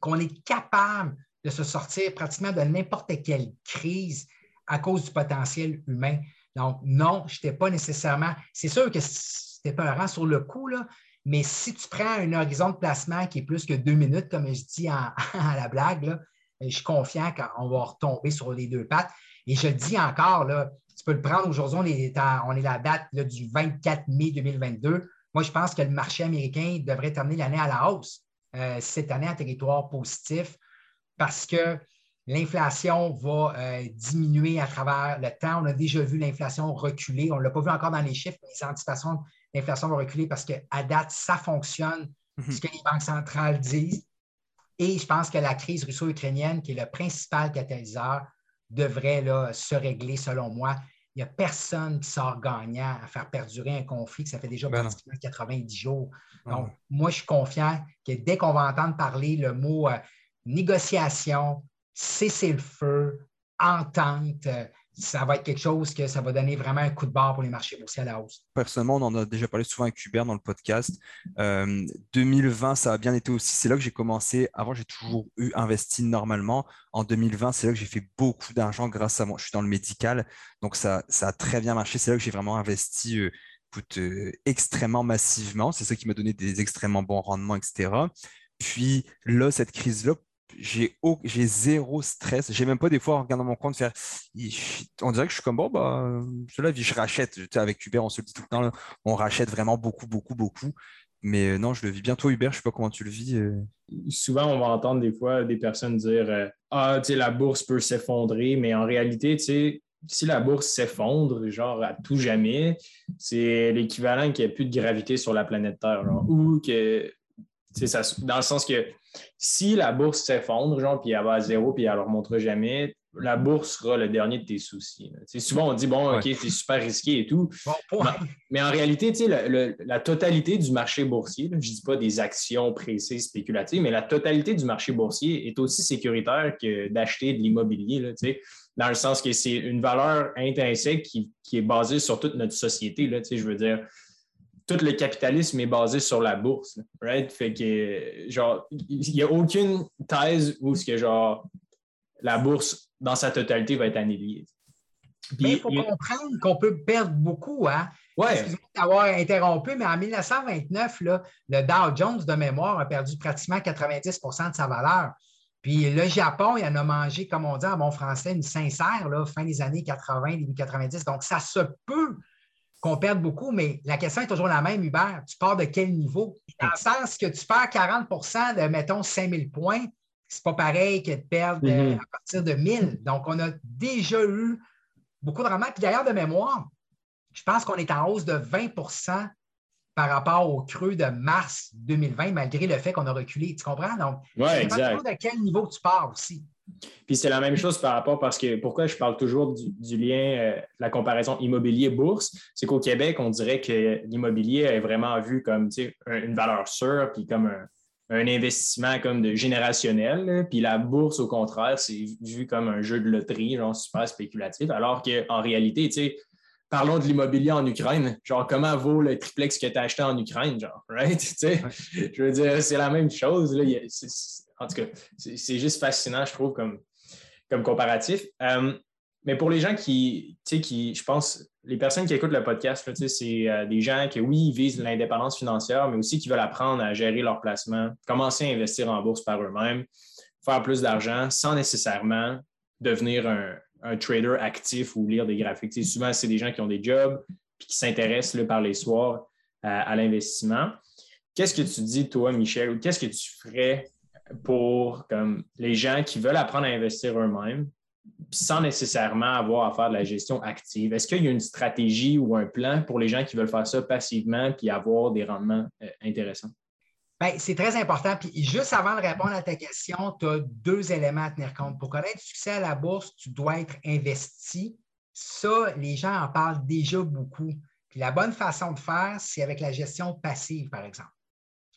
qu'on est capable de se sortir pratiquement de n'importe quelle crise à cause du potentiel humain. Donc, non, je n'étais pas nécessairement. C'est sûr que c'était peurant sur le coup, là, mais si tu prends un horizon de placement qui est plus que deux minutes, comme je dis à [LAUGHS] la blague, là, je suis confiant qu'on va retomber sur les deux pattes. Et je le dis encore, là, tu peux le prendre aujourd'hui, on est, est la date du 24 mai 2022. Moi, je pense que le marché américain devrait terminer l'année à la hausse euh, cette année en territoire positif parce que l'inflation va euh, diminuer à travers le temps. On a déjà vu l'inflation reculer. On ne l'a pas vu encore dans les chiffres, mais les anticipations l'inflation va reculer parce qu'à date, ça fonctionne, mm-hmm. ce que les banques centrales disent. Et je pense que la crise russo-ukrainienne, qui est le principal catalyseur, devrait là, se régler selon moi. Il n'y a personne qui sort gagnant à faire perdurer un conflit que ça fait déjà ben pratiquement 90 jours. Ah Donc, moi, je suis confiant que dès qu'on va entendre parler le mot euh, négociation, cesser le feu, entente, ça va être quelque chose que ça va donner vraiment un coup de barre pour les marchés boursiers à la hausse. Personnellement, on en a déjà parlé souvent avec Hubert dans le podcast. 2020, euh, ça a bien été aussi. C'est là que j'ai commencé. Avant, j'ai toujours eu investi normalement. En 2020, c'est là que j'ai fait beaucoup d'argent grâce à moi. Je suis dans le médical, donc ça, ça a très bien marché. C'est là que j'ai vraiment investi. Euh, euh, extrêmement massivement. C'est ça qui m'a donné des extrêmement bons rendements, etc. Puis là, cette crise-là, j'ai zéro stress. J'ai même pas des fois en regardant mon compte faire. On dirait que je suis comme bon, bah, je la vie, je rachète. avec Uber, on se le dit tout le temps, on rachète vraiment beaucoup, beaucoup, beaucoup. Mais euh, non, je le vis bien. Toi, Hubert, je sais pas comment tu le vis. Euh. Souvent, on va entendre des fois des personnes dire euh, Ah, tu sais, la bourse peut s'effondrer, mais en réalité, tu sais, si la bourse s'effondre, genre à tout jamais, c'est l'équivalent qu'il n'y ait plus de gravité sur la planète Terre. ou que, ça, dans le sens que si la bourse s'effondre, genre, puis elle va à zéro, puis elle ne remontera jamais, la bourse sera le dernier de tes soucis. Souvent, on dit, bon, OK, c'est super risqué et tout. mais, en réalité, la totalité du marché boursier, je ne dis pas des actions pressées, spéculatives, mais la totalité du marché boursier est aussi sécuritaire que d'acheter de l'immobilier, dans le sens que c'est une valeur intrinsèque qui, qui, est basée sur toute notre société. Là, je veux dire, tout le capitalisme est basé sur la bourse. Right? Fait que, genre, il n'y a aucune thèse où ce que, genre, la bourse, dans sa totalité, va être annihilée. mais il faut comprendre qu'on peut perdre beaucoup. Hein? Ouais. Excusez-moi d'avoir interrompu, mais en 1929, là, le Dow Jones de mémoire a perdu pratiquement 90% de sa valeur. Puis le Japon, il en a mangé, comme on dit en bon français, une sincère, là, fin des années 80, début 90. Donc, ça se peut qu'on perde beaucoup, mais la question est toujours la même, Hubert. Tu pars de quel niveau? Dans le sens que tu perds 40% de, mettons, 5000 points, c'est pas pareil que de perdre euh, mm-hmm. à partir de 1000. Donc, on a déjà eu beaucoup de rendement. Puis d'ailleurs, de mémoire, je pense qu'on est en hausse de 20% par rapport au creux de mars 2020, malgré le fait qu'on a reculé. Tu comprends? Donc, ouais, exact. de quel niveau tu pars aussi. Puis c'est la même chose par rapport parce que pourquoi je parle toujours du, lien, euh, la comparaison immobilier-bourse, c'est qu'au Québec, on dirait que l'immobilier est vraiment vu comme une valeur sûre, puis comme un investissement comme de générationnel. Puis la bourse, au contraire, c'est vu comme un jeu de loterie, genre super spéculatif. Alors qu'en réalité, tu sais, parlons de l'immobilier en Ukraine. Genre, comment vaut le triplex que tu as acheté en Ukraine, genre, right? [LAUGHS] Je veux dire, c'est la même chose. Là. En tout cas, c'est juste fascinant, je trouve, comme, comme comparatif. Euh, mais pour les gens qui, tu sais, qui, je pense, les personnes qui écoutent le podcast, c'est euh, des gens qui, oui, visent l'indépendance financière, mais aussi qui veulent apprendre à gérer leur placement, commencer à investir en bourse par eux-mêmes, faire plus d'argent sans nécessairement devenir un, trader actif ou lire des graphiques. souvent, c'est des gens qui ont des jobs et qui s'intéressent par les soirs à, l'investissement. Qu'est-ce que tu dis, toi, Michel, ou qu'est-ce que tu ferais pour comme, les gens qui veulent apprendre à investir eux-mêmes, sans nécessairement avoir à faire de la gestion active. Est-ce qu'il y a une stratégie ou un plan pour les gens qui veulent faire ça passivement puis avoir des rendements euh, intéressants? Ben, c'est très important. Puis juste avant de répondre à ta question, tu as deux éléments à tenir compte. Pour connaître le succès à la bourse, tu dois être investi. Ça, les gens en parlent déjà beaucoup. Puis la bonne façon de faire, c'est avec la gestion passive, par exemple.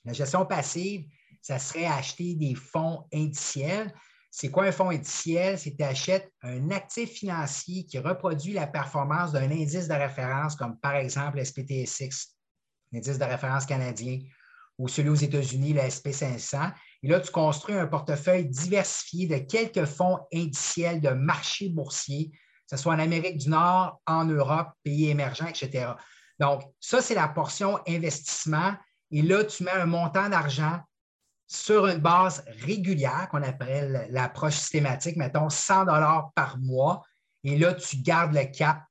La gestion passive, ça serait acheter des fonds indiciels. C'est quoi un fonds indiciel? C'est que tu achètes un actif financier qui reproduit la performance d'un indice de référence, comme par exemple l'SPTSX, l'indice de référence canadien, ou celui aux États-Unis, le SP500. Et là, tu construis un portefeuille diversifié de quelques fonds indiciels de marché boursier, que ce soit en Amérique du Nord, en Europe, pays émergents, etc. Donc, ça, c'est la portion investissement. Et là, tu mets un montant d'argent sur une base régulière qu'on appelle l'approche systématique, mettons 100 dollars par mois, et là, tu gardes le cap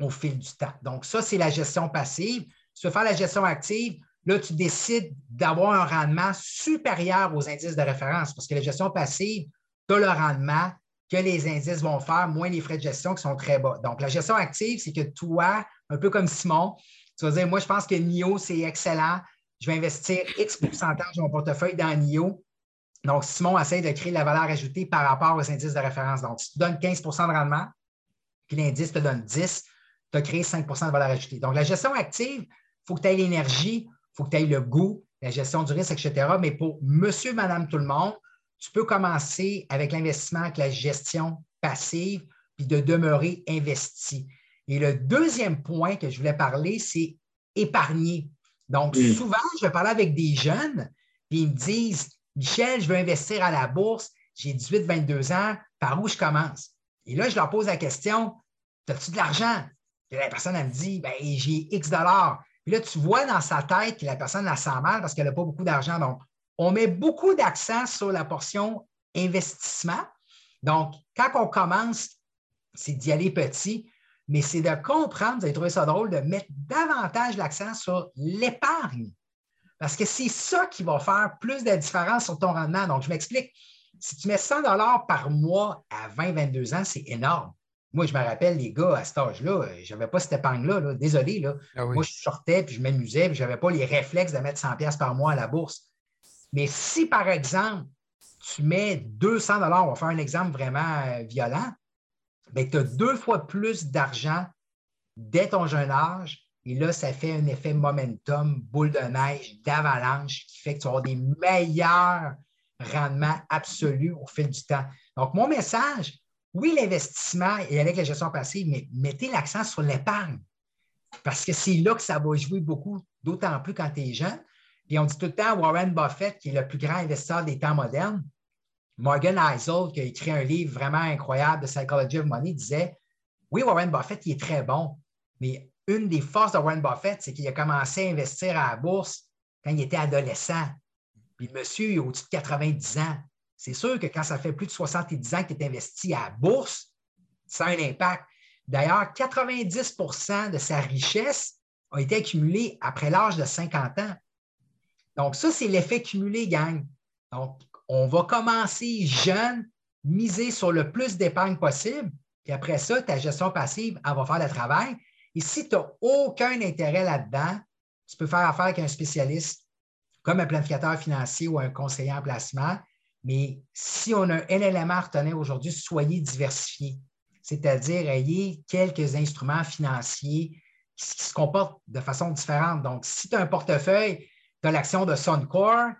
au fil du temps. Donc, ça, c'est la gestion passive. Si tu veux faire la gestion active, là, tu décides d'avoir un rendement supérieur aux indices de référence parce que la gestion passive, tu as le rendement que les indices vont faire, moins les frais de gestion qui sont très bas. Donc, la gestion active, c'est que toi, un peu comme Simon, tu vas dire, moi, je pense que NIO, c'est excellent je vais investir X pourcentage de mon portefeuille dans NIO. Donc, Simon essaie de créer de la valeur ajoutée par rapport aux indices de référence. Donc, si tu donnes 15% de rendement, puis l'indice te donne 10, tu as créé 5% de valeur ajoutée. Donc, la gestion active, il faut que tu aies l'énergie, il faut que tu aies le goût, la gestion du risque, etc. Mais pour monsieur, madame, tout le monde, tu peux commencer avec l'investissement, avec la gestion passive, puis de demeurer investi. Et le deuxième point que je voulais parler, c'est épargner. Donc, souvent, je vais parler avec des jeunes, puis ils me disent Michel, je veux investir à la bourse, j'ai 18, 22 ans, par où je commence? Et là, je leur pose la question As-tu de l'argent? Et la personne, elle me dit ben, J'ai X dollars. Puis là, tu vois dans sa tête que la personne la sent mal parce qu'elle n'a pas beaucoup d'argent. Donc, on met beaucoup d'accent sur la portion investissement. Donc, quand on commence, c'est d'y aller petit mais c'est de comprendre, vous avez trouvé ça drôle, de mettre davantage l'accent sur l'épargne. Parce que c'est ça qui va faire plus de différence sur ton rendement. Donc, je m'explique. Si tu mets 100 par mois à 20-22 ans, c'est énorme. Moi, je me rappelle, les gars, à cet âge-là, je n'avais pas cette épargne-là. Désolé. Là. Ah Moi, je sortais, puis je m'amusais, puis je n'avais pas les réflexes de mettre 100 par mois à la bourse. Mais si, par exemple, tu mets 200 on va faire un exemple vraiment euh, violent, tu as deux fois plus d'argent dès ton jeune âge. Et là, ça fait un effet momentum, boule de neige, d'avalanche, qui fait que tu avoir des meilleurs rendements absolus au fil du temps. Donc, mon message, oui, l'investissement et avec la gestion passive, mais mettez l'accent sur l'épargne. Parce que c'est là que ça va jouer beaucoup, d'autant plus quand tu es jeune. Puis on dit tout le temps Warren Buffett, qui est le plus grand investisseur des temps modernes, Morgan Eisel, qui a écrit un livre vraiment incroyable, de Psychology of Money, disait Oui, Warren Buffett, il est très bon, mais une des forces de Warren Buffett, c'est qu'il a commencé à investir à la bourse quand il était adolescent. Puis le monsieur, il a au-dessus de 90 ans. C'est sûr que quand ça fait plus de 70 ans que tu es investi à la bourse, ça a un impact. D'ailleurs, 90% de sa richesse a été accumulée après l'âge de 50 ans. Donc, ça, c'est l'effet cumulé, gang. Donc, on va commencer jeune, miser sur le plus d'épargne possible, puis après ça, ta gestion passive, elle va faire le travail. Et si tu n'as aucun intérêt là-dedans, tu peux faire affaire avec un spécialiste comme un planificateur financier ou un conseiller en placement. Mais si on a un élément à retenir aujourd'hui, soyez diversifiés. C'est-à-dire, ayez quelques instruments financiers qui, se comportent de façon différente. Donc, si tu as un portefeuille, tu as l'action de Suncor,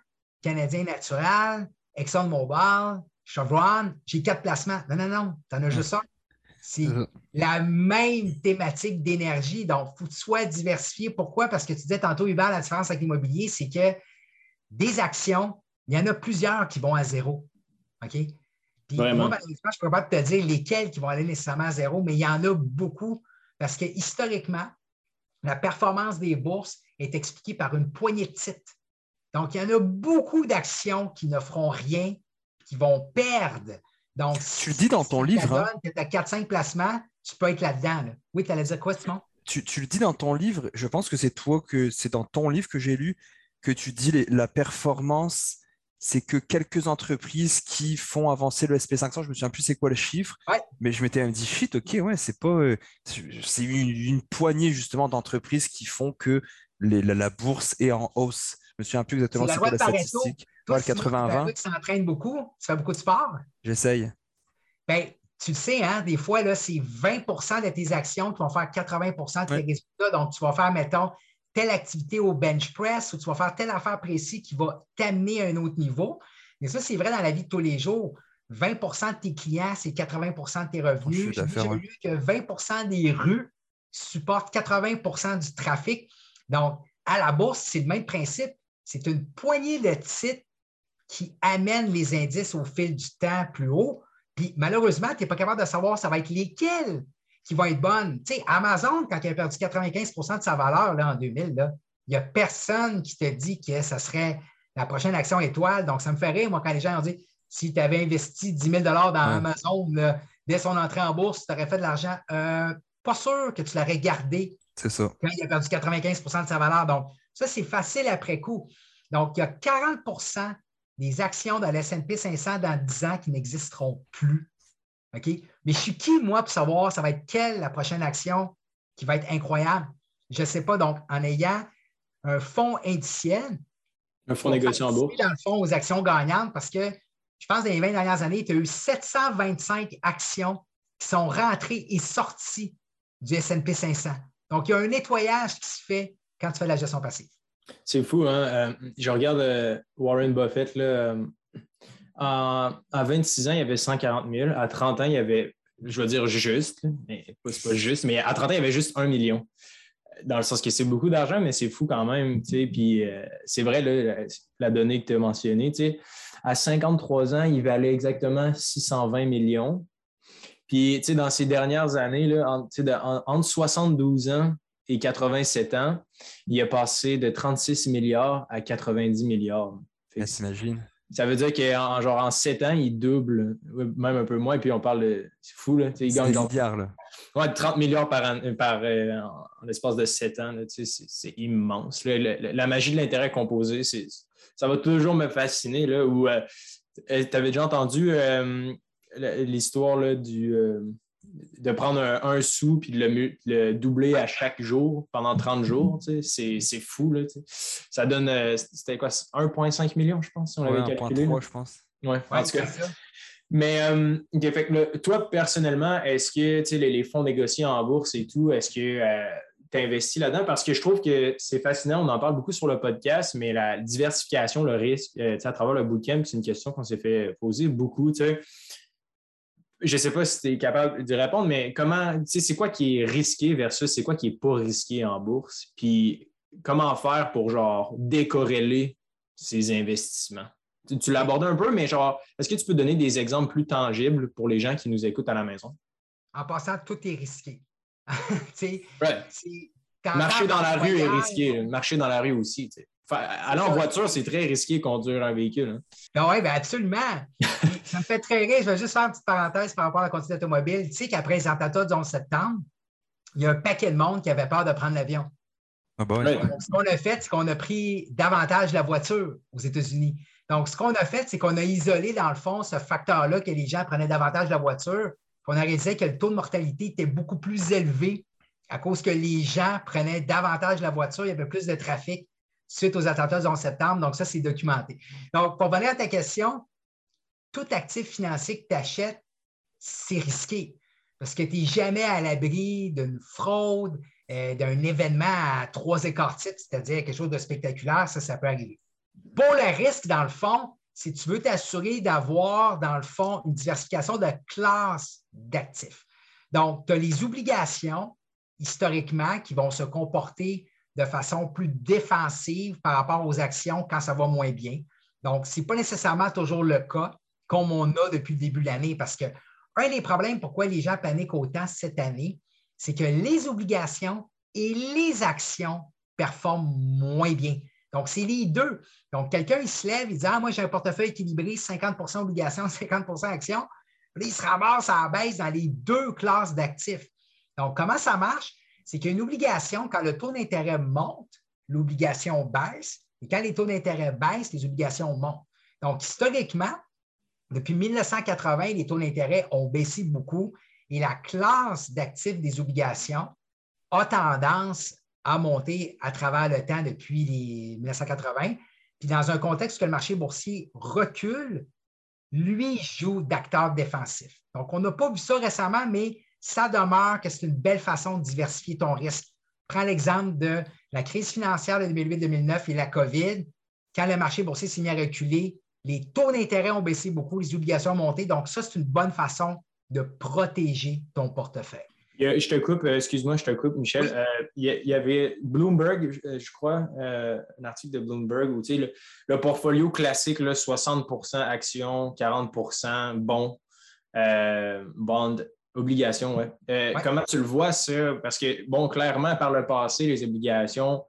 Canadien Natural, ExxonMobil, Chevron, j'ai quatre placements. Non, non, non, tu en as juste un. C'est la même thématique d'énergie. Donc, il faut que tu sois diversifié. Pourquoi? Parce que tu disais tantôt, Hubert, la différence avec l'immobilier, c'est que des actions, il y en a plusieurs qui vont à zéro. OK? Puis moi, malheureusement, je ne peux pas te dire lesquels qui vont aller nécessairement à zéro, mais il y en a beaucoup parce que historiquement, la performance des bourses est expliquée par une poignée de titres. Donc, il y en a beaucoup d'actions qui ne feront rien, qui vont perdre. Donc, tu le dis dans ton livre. Hein? tu as 4-5 placements, tu peux être là-dedans. Oui, tu allais dire quoi, Simon? Tu, tu, le dis dans ton livre, je pense que c'est toi que c'est dans ton livre que j'ai lu que tu dis la performance c'est que quelques entreprises qui font avancer le SP500, je me souviens plus c'est quoi le chiffre, mais je m'étais dit shit, ok, ouais, c'est pas, euh, c'est une, poignée justement d'entreprises qui font que la, bourse est en hausse. Je me souviens plus exactement c'est quoi la statistique. Toi, le 80-20. Tu s'entraînes beaucoup, tu fais beaucoup de sport? J'essaye. Ben, tu le sais, hein, des fois, c'est 20% de tes actions qui vont faire 80% de tes résultats. Donc, tu vas faire, mettons, telle activité au bench press ou tu vas faire telle affaire précise qui va t'amener à un autre niveau. Mais ça, c'est vrai dans la vie de tous les jours. 20% de tes clients, c'est 80% de tes revenus. J'ai vu que 20 des rues supportent 80 du trafic. Donc, à la bourse, c'est le même principe. C'est une poignée de titres qui amènent les indices au fil du temps plus haut. Puis malheureusement, tu n'es pas capable de savoir ça va être lesquels qui vont être bonnes. Tu sais, Amazon, quand il a perdu 95% de sa valeur là, en 2000, il n'y a personne qui te dit que ce serait la prochaine action étoile. Donc, ça me fait rire, moi, quand les gens ont dit si tu avais investi 10 000 dans Amazon dès son entrée en bourse, tu aurais fait de l'argent. Euh, pas sûr que tu l'aurais gardé C'est ça. quand il a perdu 95% de sa valeur. Donc, ça, c'est facile après coup. Donc, il y a 40% des actions dans l'S&P 500 dans 10 ans qui n'existeront plus. OK? Mais je suis qui, moi, pour savoir ça va être quelle la prochaine action qui va être incroyable? Je ne sais pas. Donc, en ayant un fonds indiciel, un fonds négocié en bourse. Dans le fond, aux actions gagnantes, parce que je pense que dans les 20 dernières années, tu as eu 725 actions qui sont rentrées et sorties du SP 500. Donc, il y a un nettoyage qui se fait quand tu fais la gestion passive. C'est fou, hein? Euh, je regarde euh, Warren Buffett, là, euh, à 26 ans, il y avait 140 000. À 30 ans, il y avait, je veux dire juste, mais c'est pas juste, mais à 30 ans, il y avait juste un million. Dans le sens que c'est beaucoup d'argent, mais c'est fou quand même. Puis euh, c'est vrai, la, donnée que tu as mentionnée. À 53 ans, il valait exactement 620 millions. Puis dans ces dernières années, là, entre 72 ans et 87 ans, il a passé de 36 milliards à 90 milliards. T'imagines? Ça veut dire qu'en genre en 7 ans, il double, même un peu moins, puis on parle de. C'est fou, là. Il gagne milliards, là. Ouais, 30 milliards par, par euh, en, l'espace de 7 ans, c'est immense. la, magie de l'intérêt composé, ça va toujours me fasciner. Là, où, euh, euh, tu avais déjà entendu l'histoire du de prendre un, sou puis de le, doubler à chaque jour pendant 30 jours, c'est fou. Là, ça donne, euh, c'était quoi, 1,5 million, je pense, si on l'avait calculé. 1,3, je pense. Oui, en tout cas. Mais euh, toi, personnellement, est-ce que les, les, fonds négociés en bourse et tout, est-ce que euh, tu investis là-dedans? Parce que je trouve que c'est fascinant, on en parle beaucoup sur le podcast, mais la diversification, le risque, à travers le bootcamp, c'est une question qu'on s'est fait poser beaucoup. sais je ne sais pas si tu es capable de répondre, mais comment, tu sais, c'est quoi qui est risqué versus c'est quoi qui n'est pas risqué en bourse? Puis comment faire pour genre décorréler ces investissements? Tu, abordé un peu, mais genre, est-ce que tu peux donner des exemples plus tangibles pour les gens qui nous écoutent à la maison? En passant, tout est risqué. [LAUGHS] Marcher dans la rue est risqué. Marcher dans la rue aussi. Aller en voiture, c'est très risqué conduire un véhicule. Hein. Ben oui, ben absolument. [LAUGHS] ça me fait très rire. Je vais juste faire une petite parenthèse par rapport à la conduite automobile. Tu sais qu'après les attentats du 11 septembre, il y a un paquet de monde qui avait peur de prendre l'avion. Ah ben ce qu'on a fait, c'est qu'on a pris davantage la voiture aux États-Unis. Donc, ce qu'on a fait, c'est qu'on a isolé, dans le fond, ce facteur-là que les gens prenaient davantage la voiture. On a réalisé que le taux de mortalité était beaucoup plus élevé à cause que les gens prenaient davantage la voiture, il y avait plus de trafic suite aux attentats du 11 septembre. Donc, ça, c'est documenté. Donc, pour venir à ta question, tout actif financier que tu achètes, c'est risqué parce que tu n'es jamais à l'abri d'une fraude, euh, d'un événement à trois écarts c'est-à-dire quelque chose de spectaculaire, ça, ça peut arriver. Pour le risque, dans le fond, si tu veux t'assurer d'avoir, dans le fond, une diversification de classe d'actifs. Donc, tu as les obligations, historiquement, qui vont se comporter de façon plus défensive par rapport aux actions quand ça va moins bien. Donc, ce n'est pas nécessairement toujours le cas comme on a depuis le début de l'année parce que un des problèmes pourquoi les gens paniquent autant cette année, c'est que les obligations et les actions performent moins bien. Donc, c'est les deux. Donc, quelqu'un, il se lève, il dit Ah, moi, j'ai un portefeuille équilibré, 50% obligations, [LAUGHS] 50% actions. Là, il se ramasse à la baisse dans les deux classes d'actifs. Donc, comment ça marche? C'est qu'une obligation, quand le taux d'intérêt monte, l'obligation baisse. Et quand les taux d'intérêt baissent, les obligations montent. Donc, historiquement, depuis 1980, les taux d'intérêt ont baissé beaucoup et la classe d'actifs des obligations a tendance a monté à travers le temps depuis les 1980. Puis dans un contexte où le marché boursier recule, lui joue d'acteur défensif. Donc, on n'a pas vu ça récemment, mais ça demeure que c'est une belle façon de diversifier ton risque. Prends l'exemple de la crise financière de 2008-2009 et la COVID. Quand le marché boursier s'est mis à reculer, les taux d'intérêt ont baissé beaucoup, les obligations ont monté. Donc, ça, c'est une bonne façon de protéger ton portefeuille. Je te coupe, euh, excuse-moi, je te coupe, Michel. Euh, il y avait Bloomberg, euh, je crois, un article de Bloomberg où le, le portfolio classique, là, 60% actions, 40% bons, bond, obligations. Ouais. Comment tu le vois, ça? Parce que, bon, clairement, par le passé, les obligations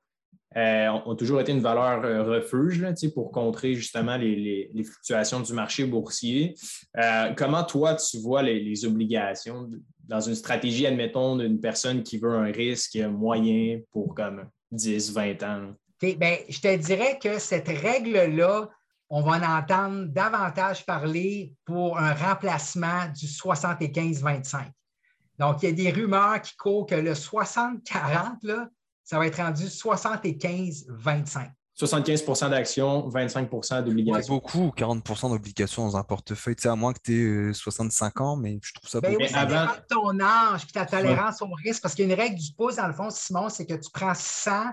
ont toujours été une valeur refuge là, pour contrer justement les, fluctuations du marché boursier. comment toi, tu vois les, les obligations dans une stratégie, admettons, d'une personne qui veut un risque moyen pour comme 10, 20 ans? Ben, je te dirais que cette règle-là, on va en entendre davantage parler pour un remplacement du 75-25. Donc, il y a des rumeurs qui courent que le 60-40, ça va être rendu 75-25. 75% d'actions, 25% d'obligations. C'est beaucoup, 40% d'obligations dans un portefeuille, tu sais, à moins que tu aies 65 ans, mais je trouve ça ben beaucoup. Oui, ça dépend de ton âge et ta tolérance au risque, parce qu'il y a une règle du pouce, dans le fond, Simon, c'est que tu prends 100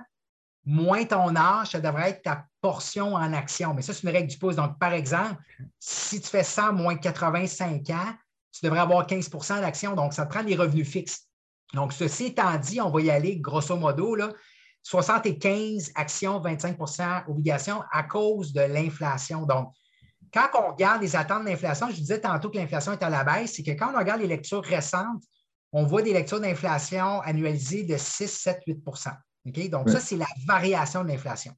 moins ton âge, ça devrait être ta portion en action. Mais ça, c'est une règle du pouce. Donc, par exemple, si tu fais 100 moins 85 ans, tu devrais avoir 15% d'actions. Donc, ça te prend des revenus fixes. Donc, ceci étant dit, on va y aller grosso modo. Là, 75 actions, 25% obligations à cause de l'inflation. Donc, quand on regarde les attentes d'inflation, je disais tantôt que l'inflation est à la baisse, c'est que quand on regarde les lectures récentes, on voit des lectures d'inflation annualisées de 6, 7, 8 Donc, ça, c'est la variation de l'inflation.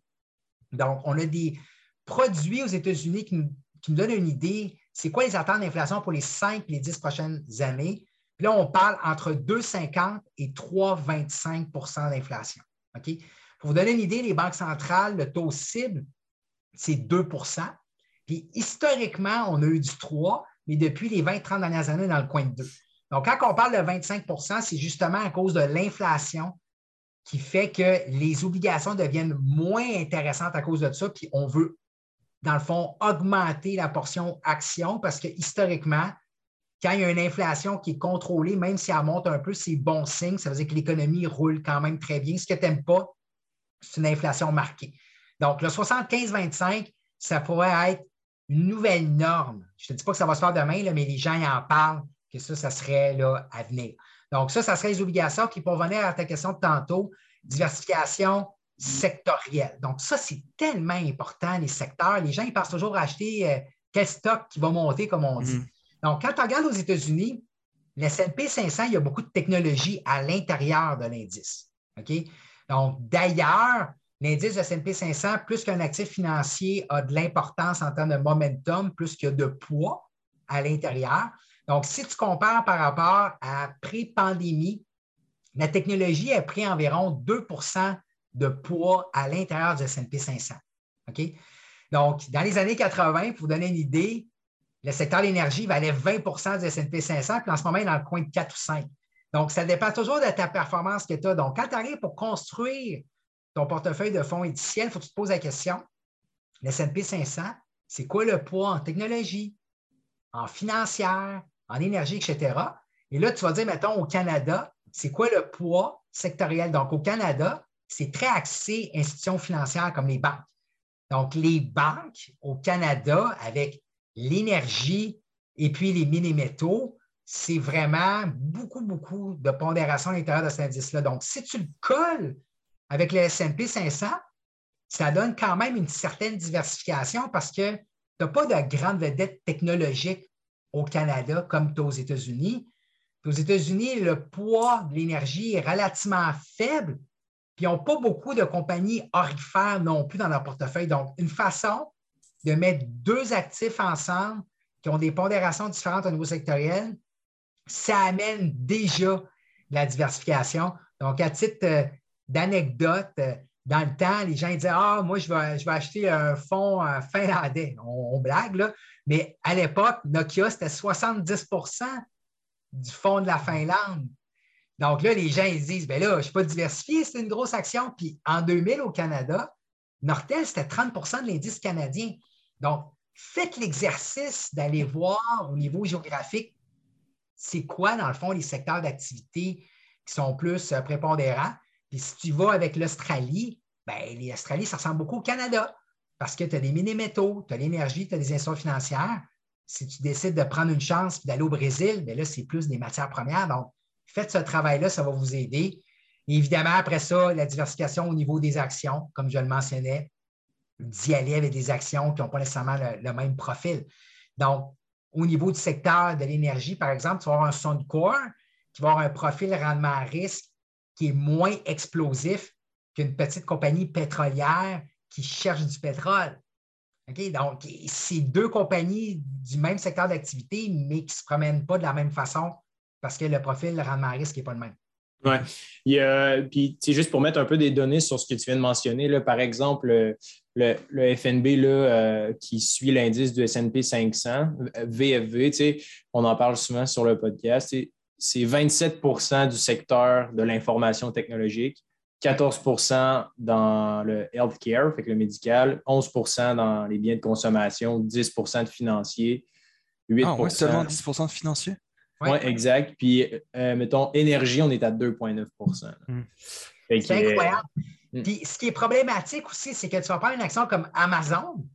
Donc, on a des produits aux États-Unis qui, nous, donnent une idée, c'est quoi les attentes d'inflation pour les 5 les 10 prochaines années? Puis là, on parle entre 2,50 et 3,25% d'inflation. Pour vous donner une idée, les banques centrales, le taux cible, c'est 2% Puis historiquement, on a eu du 3, mais depuis les 20-30 dernières années, dans le coin de 2. Donc, quand on parle de 25% c'est justement à cause de l'inflation qui fait que les obligations deviennent moins intéressantes à cause de ça, puis on veut, dans le fond, augmenter la portion action parce que historiquement, quand il y a une inflation qui est contrôlée, même si elle monte un peu, c'est bon signe. Ça veut dire que l'économie roule quand même très bien. Ce que tu n'aimes pas, c'est une inflation marquée. Donc, le 75-25, ça pourrait être une nouvelle norme. Je ne te dis pas que ça va se faire demain, mais les gens y en parlent, que ça, ça serait là, à venir. Donc, ça, ça serait les obligations. Puis, pour venir à ta question de tantôt, diversification sectorielle. Donc, ça, c'est tellement important, les secteurs. Les gens, ils pensent toujours à acheter euh, quel stock qui va monter, comme on dit. Mm. Donc, quand on regarde aux États-Unis, le S&P 500, il y a beaucoup de technologie à l'intérieur de l'indice. OK? Donc, d'ailleurs, l'indice S&P 500, plus qu'un actif financier, a de l'importance en termes de momentum, plus qu'il y a de poids à l'intérieur. Donc, si tu compares par rapport à pré-pandémie, la technologie a pris environ 2% de poids à l'intérieur du S&P 500. OK? Donc, dans les années 80, pour vous donner une idée, le secteur de l'énergie valait 20% du S&P 500, puis en ce moment, il est dans le coin de 4 ou 5. Donc, ça dépend toujours de ta performance que tu as. Donc, quand tu arrives pour construire ton portefeuille de fonds indiciels, il faut que tu te poses la question, le S&P 500, c'est quoi le poids en technologie, en financière, en énergie, etc. Et là, tu vas dire, mettons, au Canada, c'est quoi le poids sectoriel? Donc, au Canada, c'est très axé institutions financières comme les banques. Donc, les banques au Canada, avec l'énergie et puis les mini-métaux, c'est vraiment beaucoup, beaucoup de pondération à l'intérieur de cet indice-là. Donc, si tu le colles avec le SP 500, ça donne quand même une certaine diversification parce que tu n'as pas de grande vedette technologique au Canada comme aux États-Unis. Aux États-Unis, le poids de l'énergie est relativement faible, puis ils n'ont pas beaucoup de compagnies orifères non plus dans leur portefeuille. Donc, une façon de mettre deux actifs ensemble qui ont des pondérations différentes au niveau sectoriel, ça amène déjà la diversification. Donc, à titre euh, d'anecdote, euh, dans le temps, les gens disaient Ah, moi, je vais, acheter un fonds finlandais. On, blague, là. Mais à l'époque, Nokia, c'était 70% du fonds de la Finlande. Donc là, les gens ils disent Bien là, je ne suis pas diversifié, c'est une grosse action. Puis en 2000, au Canada, Nortel, c'était 30% de l'indice canadien. Donc, faites l'exercice d'aller voir au niveau géographique c'est quoi, dans le fond, les secteurs d'activité qui sont plus euh, prépondérants. Puis si tu vas avec l'Australie, bien, l'Australie, ça ressemble beaucoup au Canada parce que tu as des mini-métaux, tu as l'énergie, tu as des institutions financières. Si tu décides de prendre une chance et d'aller au Brésil, bien là, c'est plus des matières premières. Donc, faites ce travail-là, ça va vous aider. évidemment, après ça, la diversification au niveau des actions, comme je le mentionnais, d'y aller avec des actions qui n'ont pas nécessairement le, même profil. Donc, au niveau du secteur de l'énergie, par exemple, tu vas avoir un son de corps qui va avoir un profil rendement à risque qui est moins explosif qu'une petite compagnie pétrolière qui cherche du pétrole. Donc, c'est deux compagnies du même secteur d'activité, mais qui ne se promènent pas de la même façon parce que le profil, le rendement à risque n'est pas le même. Oui. Puis, juste pour mettre un peu des données sur ce que tu viens de mentionner, là, par exemple, le, FNB là, euh, qui suit l'indice du SP 500, VFV, on en parle souvent sur le podcast, c'est 27% du secteur de l'information technologique, 14% dans le healthcare, fait que le médical, 11% dans les biens de consommation, 10% de financier, 8 ah, seulement 10% de financier? Oui, ouais, exact. Puis, euh, mettons, énergie, on est à 2,9% hmm. C'est incroyable. Mm. Puis ce qui est problématique aussi, c'est que tu vas prendre une action comme Amazon.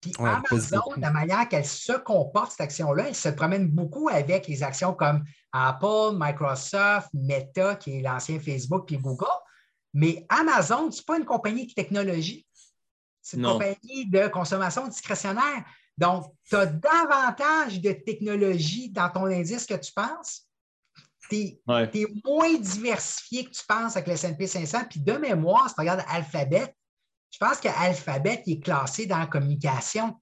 Puis Amazon, la manière qu'elle se comporte, cette action-là, elle se promène beaucoup avec les actions comme Apple, Microsoft, Meta, qui est l'ancien Facebook, puis Google. Mais Amazon, ce n'est pas une compagnie de technologie. C'est une compagnie de consommation discrétionnaire. Donc, tu as davantage de technologie dans ton indice que tu penses tu es, moins diversifié que tu penses avec le S&P 500. Puis de mémoire, si tu regardes Alphabet, je pense qu'Alphabet est classé dans la communication.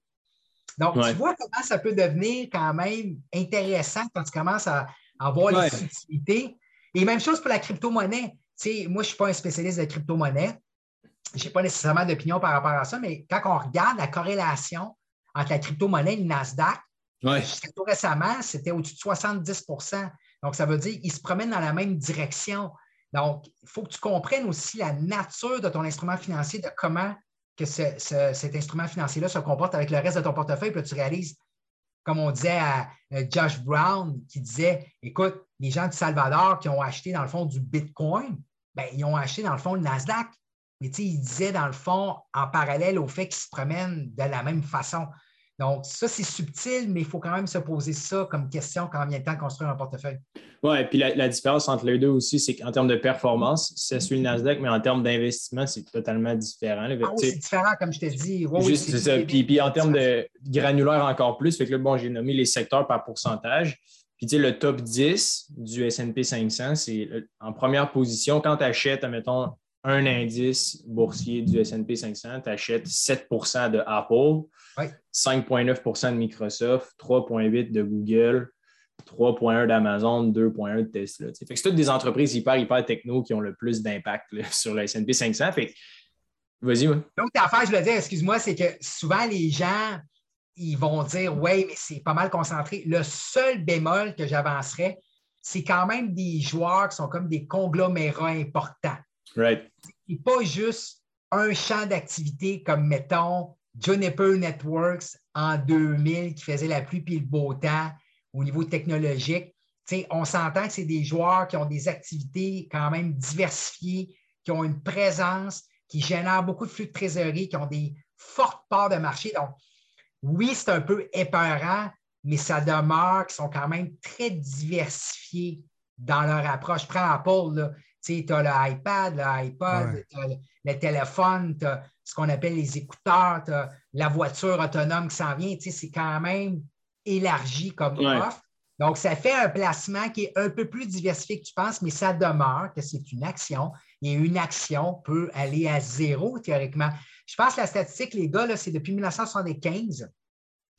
Donc, tu vois comment ça peut devenir quand même intéressant quand tu commences à, avoir les subtilités. Et même chose pour la crypto-monnaie. moi, je ne suis pas un spécialiste de crypto-monnaie. Je n'ai pas nécessairement d'opinion par rapport à ça, mais quand on regarde la corrélation entre la crypto-monnaie et le Nasdaq, jusqu'à tout récemment, c'était au-dessus de 70% donc, ça veut dire qu'ils se promènent dans la même direction. Donc, il faut que tu comprennes aussi la nature de ton instrument financier, de comment que cet instrument financier-là se comporte avec le reste de ton portefeuille. Puis tu réalises, comme on disait à euh, Josh Brown, qui disait, écoute, les gens du Salvador qui ont acheté dans le fond du Bitcoin, bien, ils ont acheté dans le fond le Nasdaq. Mais il disait dans le fond, en parallèle au fait qu'ils se promènent de la même façon. Donc, ça, c'est subtil, mais il faut quand même se poser ça comme question quand vient le temps de construire un portefeuille. Oui, et puis la, différence entre les deux aussi, c'est qu'en termes de performance, c'est celui le Nasdaq, mais en termes d'investissement, c'est totalement différent. Ah c'est différent, comme je t'ai dit. juste, c'est ça. Puis, en termes de granulaire encore plus, fait que là, bon, j'ai nommé les secteurs par pourcentage. Puis, tu sais, le top 10 du S&P 500, c'est en première position, quand tu achètes, admettons, un indice boursier du S&P 500, tu achètes 7% de Apple, 5,9% de Microsoft, 3,8% de Google, 3,1 d'Amazon, 2,1 de Tesla. c'est toutes des entreprises hyper, hyper techno qui ont le plus d'impact [LAUGHS] sur le S&P 500. Fait vas-y, moi. L'autre affaire, je le dis, excuse-moi, c'est que souvent les gens, ils vont dire, oui, mais c'est pas mal concentré. Le seul bémol que j'avancerais, c'est quand même des joueurs qui sont comme des conglomérats importants. Right. C'est pas juste un champ d'activité comme, mettons, Juniper Networks en 2000 qui faisait la pluie et le beau temps au niveau technologique. on s'entend que c'est des joueurs qui ont des activités quand même diversifiées, qui ont une présence, qui génèrent beaucoup de flux de trésorerie, qui ont des forte part de marché. Donc, oui, c'est un peu épeurant, mais ça demeure qu'ils sont quand même très diversifiés dans leur approche. Prends Apple, tu as l'iPad, l'iPod, le, téléphone, tu as ce qu'on appelle les écouteurs, tu as la voiture autonome qui s'en vient. C'est quand même élargi comme offre. Donc, ça fait un placement qui est un peu plus diversifié que tu penses, mais ça demeure que c'est une action. Et une action peut aller à zéro théoriquement. Je pense que la statistique, les gars, c'est depuis 1975,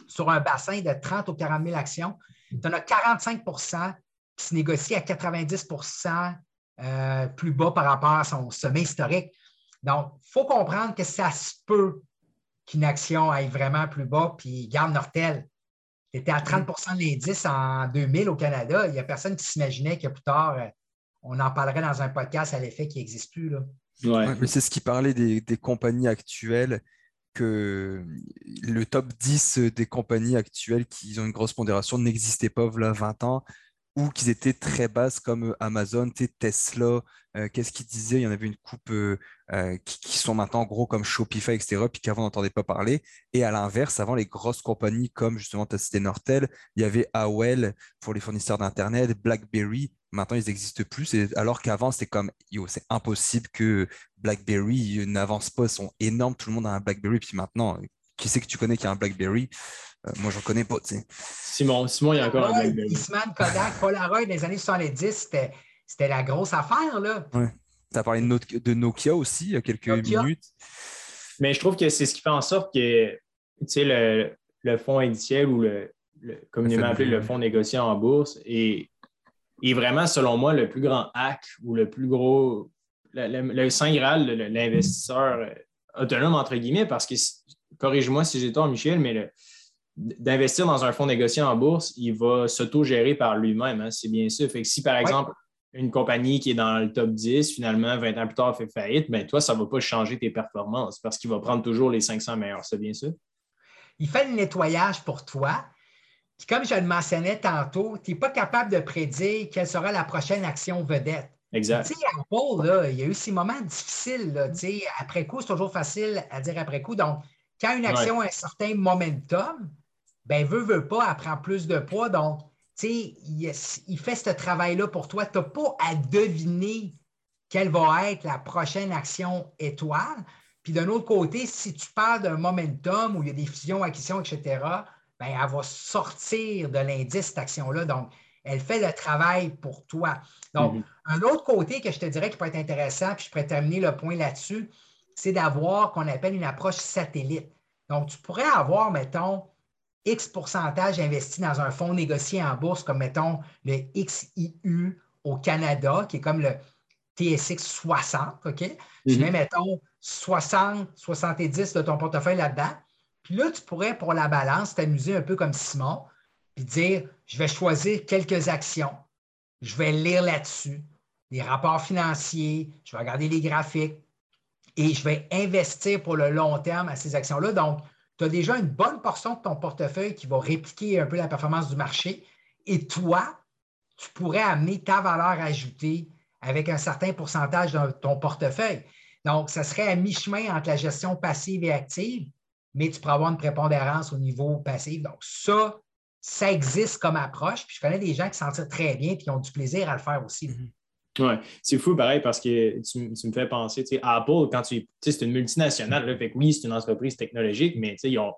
sur un bassin de 30 ou 40 000 actions, tu en as 45% qui se négocient à 90 euh, plus bas par rapport à son sommet historique. Donc, il faut comprendre que ça se peut qu'une action aille vraiment plus bas. Puis, garde Nortel, était à 30% de l'indice en 2000 au Canada. Il n'y a personne qui s'imaginait que plus tard, euh, on en parlerait dans un podcast à l'effet qui n'existe plus. Là. mais c'est ce qui parlait des, compagnies actuelles, que le top 10 des compagnies actuelles qui ont une grosse pondération n'existait pas il a 20 ans ou qu'ils étaient très basses comme Amazon, Tesla, euh, qu'est-ce qu'ils disaient? Il y en avait une coupe euh, euh, qui, sont maintenant gros comme Shopify, etc., puis qu'avant on n'entendait pas parler. Et à l'inverse, avant les grosses compagnies comme justement tu Nortel, il y avait AOL pour les fournisseurs d'Internet, BlackBerry, maintenant ils n'existent plus. alors qu'avant, c'était comme, c'est impossible que BlackBerry n'avance pas, ils sont énormes, tout le monde a un BlackBerry, puis maintenant, qui sait que tu connais qui a un BlackBerry? Euh, moi, je ne connais pas, tu sais. Simon, Simon, il y a encore un BlackBerry. Eastman, Kodak, Polaroid, dans les années 70, c'était la grosse affaire, là. Ouais. Tu as parlé de Nokia aussi, il y a quelques minutes. Mais je trouve que c'est ce qui fait en sorte que, tu sais, le, le fonds indiciel ou le, communément appelé le fonds négocié en bourse est, est, vraiment, selon moi, le plus grand hack ou le plus gros, le, le saint graal de l'investisseur autonome, entre guillemets, parce que, corrige-moi si j'ai tort, Michel, mais le, d'investir dans un fonds négocié en bourse, il va s'auto-gérer par lui-même. Hein, c'est bien. Fait que si, par exemple, une compagnie qui est dans le top 10, finalement, 20 ans plus tard, fait faillite, bien, toi, ça ne va pas changer tes performances parce qu'il va prendre toujours les 500 meilleurs. C'est bien ça? Il fait le nettoyage pour toi. Puis comme je le mentionnais tantôt, tu n'es pas capable de prédire quelle sera la prochaine action vedette. Exact. Tu sais, Apple, il y a eu ces moments difficiles. Là, après coup, c'est toujours facile à dire après coup. Donc, quand une action a un certain momentum, ben veut, veut pas, elle prend plus de poids. Donc, tu sais, il, fait ce travail-là pour toi. Tu n'as pas à deviner quelle va être la prochaine action étoile. Puis d'un autre côté, si tu parles d'un momentum où il y a des fusions, acquisitions, etc., ben, elle va sortir de l'indice, cette action-là. Donc, elle fait le travail pour toi. Donc, mm-hmm. un autre côté que je te dirais qui peut être intéressant, puis je pourrais terminer le point là-dessus, c'est d'avoir qu'on appelle une approche satellite. Donc, tu pourrais avoir, mettons, X pourcentage investi dans un fonds négocié en bourse, comme mettons le XIU au Canada, qui est comme le TSX 60, OK? Tu mets, mettons, 60, 70 de ton portefeuille là-dedans. Puis là, tu pourrais, pour la balance, t'amuser un peu comme Simon, puis dire, je vais choisir quelques actions, je vais lire là-dessus, les rapports financiers, je vais regarder les graphiques et je vais investir pour le long terme à ces actions-là. Donc, tu as déjà une bonne portion de ton portefeuille qui va répliquer un peu la performance du marché. Et toi, tu pourrais amener ta valeur ajoutée avec un certain pourcentage de ton portefeuille. Donc, ça serait à mi-chemin entre la gestion passive et active, mais tu pourrais avoir une prépondérance au niveau passif. Donc, ça, ça existe comme approche. Puis je connais des gens qui s'en tirent très bien et qui ont du plaisir à le faire aussi. Mm-hmm. Oui, c'est fou pareil parce que tu, me fais penser, tu sais, Apple, quand tu c'est une multinationale, là, fait que oui, c'est une entreprise technologique, mais ils ont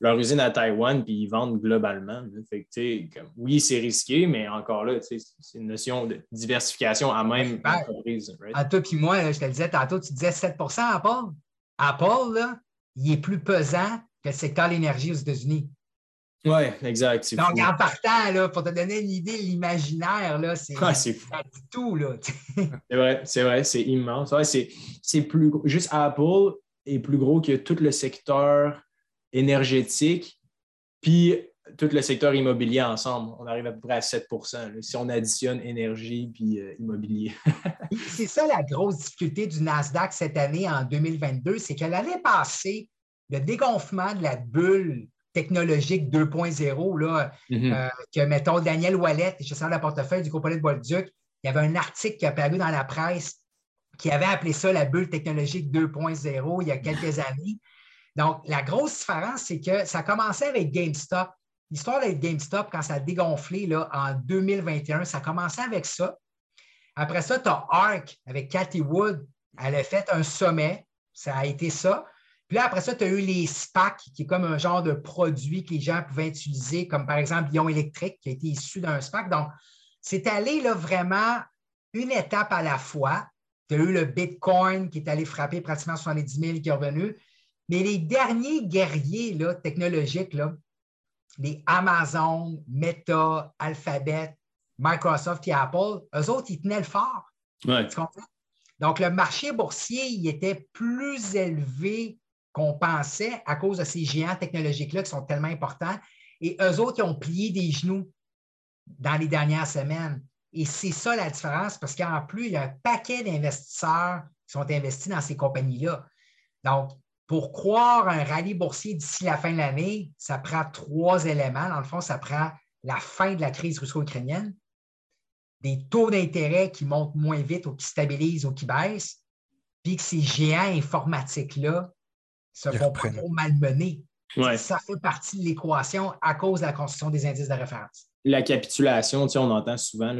leur usine à Taïwan puis ils vendent globalement. fait que, comme, oui, c'est risqué, mais encore là, c'est une notion de diversification à même entreprise. À toi puis moi, je te le disais tantôt, tu disais 7% Apple. Apple, là, il est plus pesant que le secteur de l'énergie aux États-Unis. Oui, exact. Donc, en partant, là, pour te donner une idée, l'imaginaire, là, c'est ouais, fou. tout. Là. [LAUGHS] c'est vrai, c'est vrai, c'est immense. Ouais, c'est plus Juste Apple est plus gros que tout le secteur énergétique, puis tout le secteur immobilier ensemble. On arrive à peu près à 7% si on additionne énergie puis euh, immobilier. [LAUGHS] c'est ça la grosse difficulté du Nasdaq cette année, en 2022, c'est qu'elle allait passer le dégonflement de la bulle technologique 2.0, là, mm-hmm. euh, que, mettons, Daniel Wallet, gestionnaire de portefeuille du groupe de Bolduc, il y avait un article qui a paru dans la presse qui avait appelé ça la bulle technologique 2.0 il y a quelques années. Donc, la grosse différence, c'est que ça a commencé avec GameStop. L'histoire avec GameStop, quand ça a dégonflé là, en 2021, ça a commencé avec ça. Après ça, tu as Arc avec Cathy Wood. Elle a fait un sommet. Ça a été ça. Puis là, après ça, tu as eu les SPAC, qui est comme un genre de produit que les gens pouvaient utiliser, comme par exemple Lyon électrique, qui a été issu d'un SPAC. Donc, c'est allé là, vraiment une étape à la fois. Tu as eu le Bitcoin qui est allé frapper pratiquement 70 000 qui est revenu. Mais les derniers guerriers là, technologiques, là, les Amazon, Meta, Alphabet, Microsoft et Apple, eux autres, ils tenaient le fort. Donc, le marché boursier, il était plus élevé qu'on pensait à cause de ces géants technologiques-là qui sont tellement importants. Et eux autres, ils ont plié des genoux dans les dernières semaines. Et c'est ça la différence, parce qu'en plus, il y a un paquet d'investisseurs qui sont investis dans ces compagnies-là. Donc, pour croire un rallye boursier d'ici la fin de l'année, ça prend trois éléments. Dans le fond, ça prend la fin de la crise russo-ukrainienne, des taux d'intérêt qui montent moins vite ou qui stabilisent ou qui baissent, puis que ces géants informatiques-là se font pas trop malmener. Ça fait partie de l'équation à cause de la construction des indices de référence. La capitulation, on entend souvent,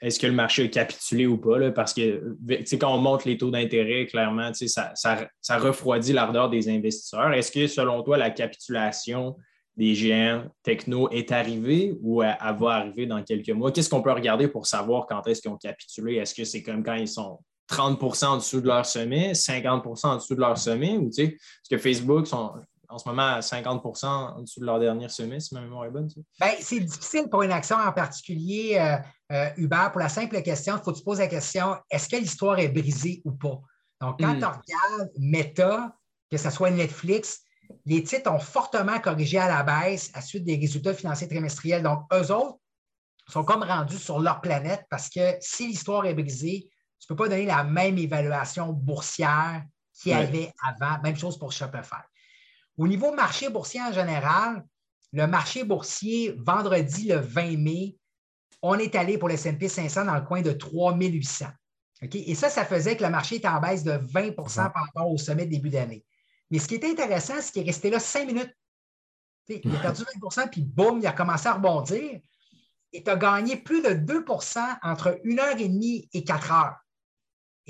est-ce que le marché a capitulé ou pas? parce que quand on monte les taux d'intérêt, clairement, ça, ça, refroidit l'ardeur des investisseurs. Est-ce que, selon toi, la capitulation des géants techno est arrivée ou elle, va arriver dans quelques mois? Qu'est-ce qu'on peut regarder pour savoir quand est-ce qu'ils ont capitulé? Est-ce que c'est comme quand ils sont 30% en dessous de leur sommet, 50% en dessous de leur sommet? Ou, est-ce que Facebook sont en ce moment à 50% en dessue de leur dernier sommet, si ma mémoire est bonne? Ben, c'est difficile pour une action en particulier, euh, euh, Uber, pour la simple question, il faut que tu poses la question, est-ce que l'histoire est brisée ou pas? Donc, quand hmm. tu regardes Meta, que ce soit Netflix, les titres ont fortement corrigé à la baisse à suite des résultats financiers trimestriels. Donc, eux autres sont comme rendus sur leur planète parce que si l'histoire est brisée, tu ne peux pas donner la même évaluation boursière qu'il y avait avant. Même chose pour Shopify. Au niveau marché boursier en général, le marché boursier, vendredi le 20 mai, on est allé pour le S&P 500 dans le coin de 3800. Et ça, ça faisait que le marché était en baisse de 20% par rapport au sommet de début d'année. Mais ce qui est intéressant, c'est qu'il est resté là cinq minutes. il a perdu 20% puis boum, il a commencé à rebondir. Et tu as gagné plus de 2% entre 1h30 et 4 heures.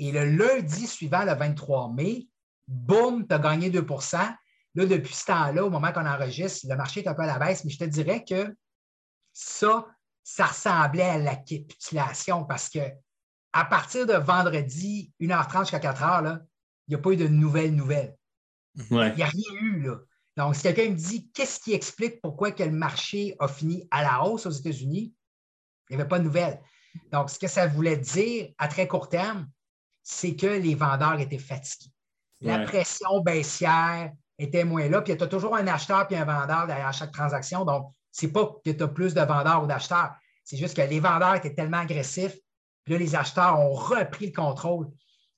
Et le lundi suivant, le 23 mai, boum, tu as gagné 2% Là, depuis ce temps-là, au moment qu'on enregistre, le marché est un peu à la baisse, mais je te dirais que ça, ça ressemblait à la capitulation parce que à partir de vendredi, 1h30 jusqu'à 4h, il n'y a pas eu de nouvelles nouvelles. Il n'y a rien eu. Là. Donc, si quelqu'un me dit qu'est-ce qui explique pourquoi que le marché a fini à la hausse aux États-Unis, il n'y avait pas de nouvelles. Donc, ce que ça voulait dire à très court terme, c'est que les vendeurs étaient fatigués. La pression baissière était moins là. Puis tu as toujours un acheteur et un vendeur derrière chaque transaction. Donc, ce n'est pas que tu as plus de vendeurs ou d'acheteurs. C'est juste que les vendeurs étaient tellement agressifs. Puis là, les acheteurs ont repris le contrôle.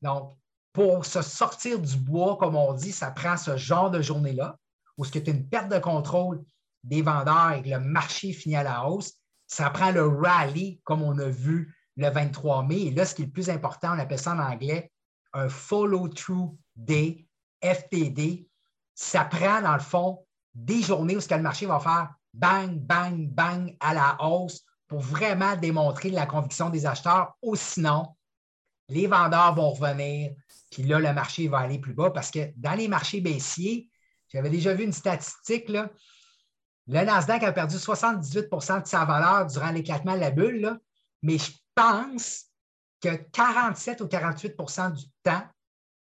Donc, pour se sortir du bois, comme on dit, ça prend ce genre de journée-là, où ce tu as une perte de contrôle des vendeurs et que le marché finit à la hausse. Ça prend le rally, comme on a vu le 23 mai. Et là, ce qui est le plus important, on appelle ça en anglais un follow-through day, FTD. Ça prend, dans le fond, des journées où ce que le marché va faire bang, bang, bang à la hausse pour vraiment démontrer la conviction des acheteurs. Ou sinon, les vendeurs vont revenir, puis là, le marché va aller plus bas parce que dans les marchés baissiers, j'avais déjà vu une statistique, le Nasdaq a perdu 78% de sa valeur durant l'éclatement de la bulle, mais je pense que 47 ou 48% du temps,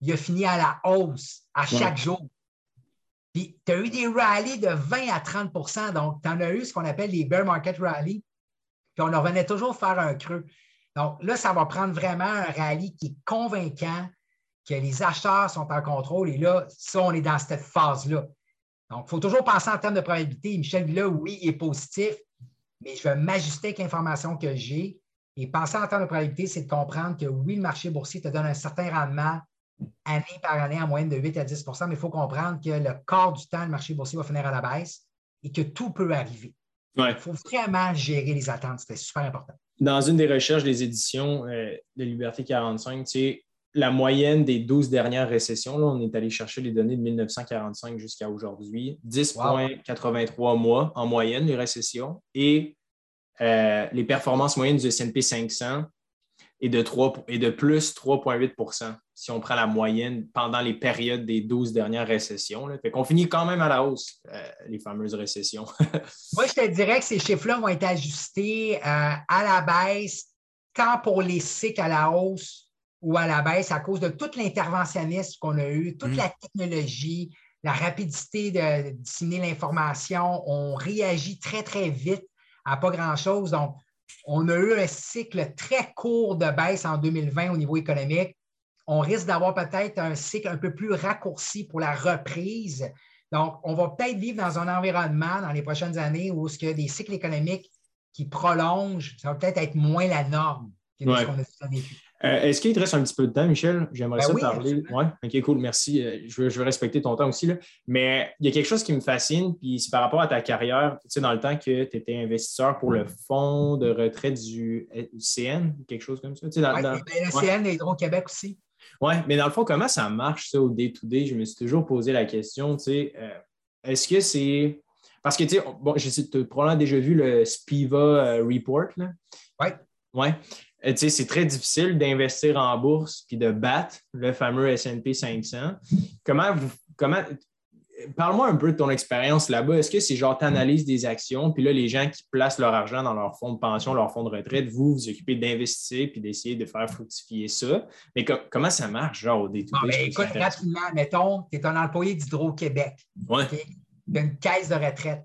il a fini à la hausse à chaque jour. Puis tu as eu des rallyes de 20 à 30% donc tu en as eu ce qu'on appelle les bear market rallies, puis on revenait toujours faire un creux. Donc là, ça va prendre vraiment un rallye qui est convaincant, que les acheteurs sont en contrôle. Et là, ça, on est dans cette phase-là. Donc, il faut toujours penser en termes de probabilité. Michel là, oui, est positif, mais je vais m'ajuster avec l'information que j'ai. Et penser en termes de probabilité, c'est de comprendre que oui, le marché boursier te donne un certain rendement année par année en moyenne de 8 à 10% mais il faut comprendre que le quart du temps, le marché boursier va finir à la baisse et que tout peut arriver. Il faut vraiment gérer les attentes. C'est super important. Dans une des recherches des éditions euh, de Liberté 45, tu sais, la moyenne des 12 dernières récessions, là, on est allé chercher les données de 1945 jusqu'à aujourd'hui, 10,83 mois en moyenne, les récessions, et euh, les performances moyennes du S&P 500 est de, 3, et de plus 3,8% si on prend la moyenne pendant les périodes des 12 dernières récessions. Là. Fait qu'on finit quand même à la hausse, euh, les fameuses récessions. [LAUGHS] Moi, je te dirais que ces chiffres-là vont être ajustés euh, à la baisse, tant pour les cycles à la hausse ou à la baisse à cause de tout l'interventionnisme qu'on a eu, toute mm. la technologie, la rapidité de disséminer l'information. On réagit très, très vite à pas grand-chose. Donc, on a eu un cycle très court de baisse en 2020 au niveau économique. On risque d'avoir peut-être un cycle un peu plus raccourci pour la reprise. Donc, on va peut-être vivre dans un environnement dans les prochaines années où ce que des cycles économiques qui prolongent, ça va peut-être être moins la norme que ce qu'on a vécu. Euh, est-ce qu'il te reste un petit peu de temps, Michel? J'aimerais ben ça parler. Oui, OK, cool, merci. Euh, je veux, respecter ton temps aussi. Là. Mais il y a quelque chose qui me fascine, puis c'est par rapport à ta carrière, tu sais, dans le temps que tu étais investisseur pour le fonds de retraite du euh, CN, quelque chose comme ça. oui, ben, le CN et Hydro-Québec aussi. Oui, mais dans le fond, comment ça marche, ça, au day-to-day? Je me suis toujours posé la question, tu sais, est-ce que c'est. Parce que, tu sais, bon, j'ai probablement déjà vu le Spiva Report, là. Oui. Oui. Euh, c'est très difficile d'investir en bourse puis de battre le fameux S&P 500. Comment vous, comment, parle-moi un peu de ton expérience là-bas. Est-ce que c'est genre tu analyses des actions, puis là, les gens qui placent leur argent dans leur fonds de pension, leur fonds de retraite, vous vous occupez d'investir puis d'essayer de faire fructifier ça? Mais comment ça marche, genre au détour? Ben, écoute, rapidement, mettons, tu es un employé d'Hydro-Québec. Ouais. Tu as une caisse de retraite.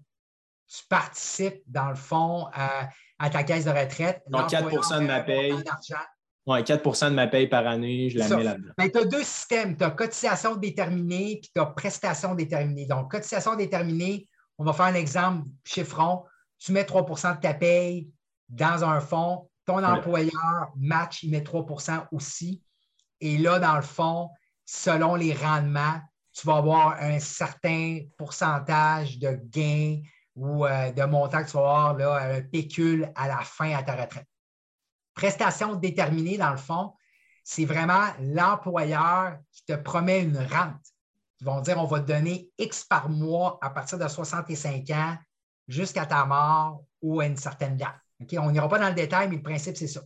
Tu participes, dans le fond, à à ta caisse de retraite. Donc, 4 de ma paye. Oui, 4 de ma paye par année, je la mets là-dedans. tu as deux systèmes. Tu as cotisation déterminée puis tu as prestation déterminée. Donc, cotisation déterminée, on va faire un exemple chiffron. Tu mets 3% de ta paye dans un fonds. Ton employeur match, il met 3% aussi. Et là, dans le fond, selon les rendements, tu vas avoir un certain pourcentage de gains ou euh, de montant que tu vas avoir là, un pécule à la fin à ta retraite. Prestation déterminée, dans le fond, c'est vraiment l'employeur qui te promet une rente. Ils vont dire on va te donner X par mois à partir de 65 ans jusqu'à ta mort ou à une certaine date. On n'ira pas dans le détail, mais le principe, c'est ça.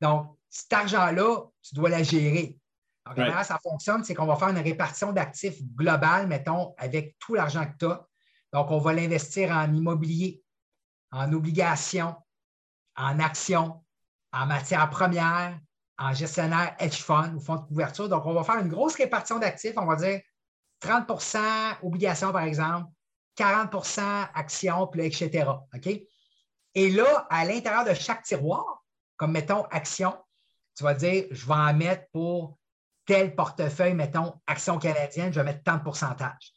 Donc, cet argent-là, tu dois la gérer. Donc, comment ça fonctionne? C'est qu'on va faire une répartition d'actifs globale, mettons, avec tout l'argent que tu as. Donc, on va l'investir en immobilier, en obligations, en actions, en matières premières, en gestionnaire hedge fund ou fonds de couverture. Donc, on va faire une grosse répartition d'actifs. On va dire 30% obligations, par exemple, 40% actions, puis etc. OK? Et là, à l'intérieur de chaque tiroir, comme mettons actions, tu vas dire, je vais en mettre pour tel portefeuille, mettons, actions canadiennes, je vais mettre tant de pourcentage.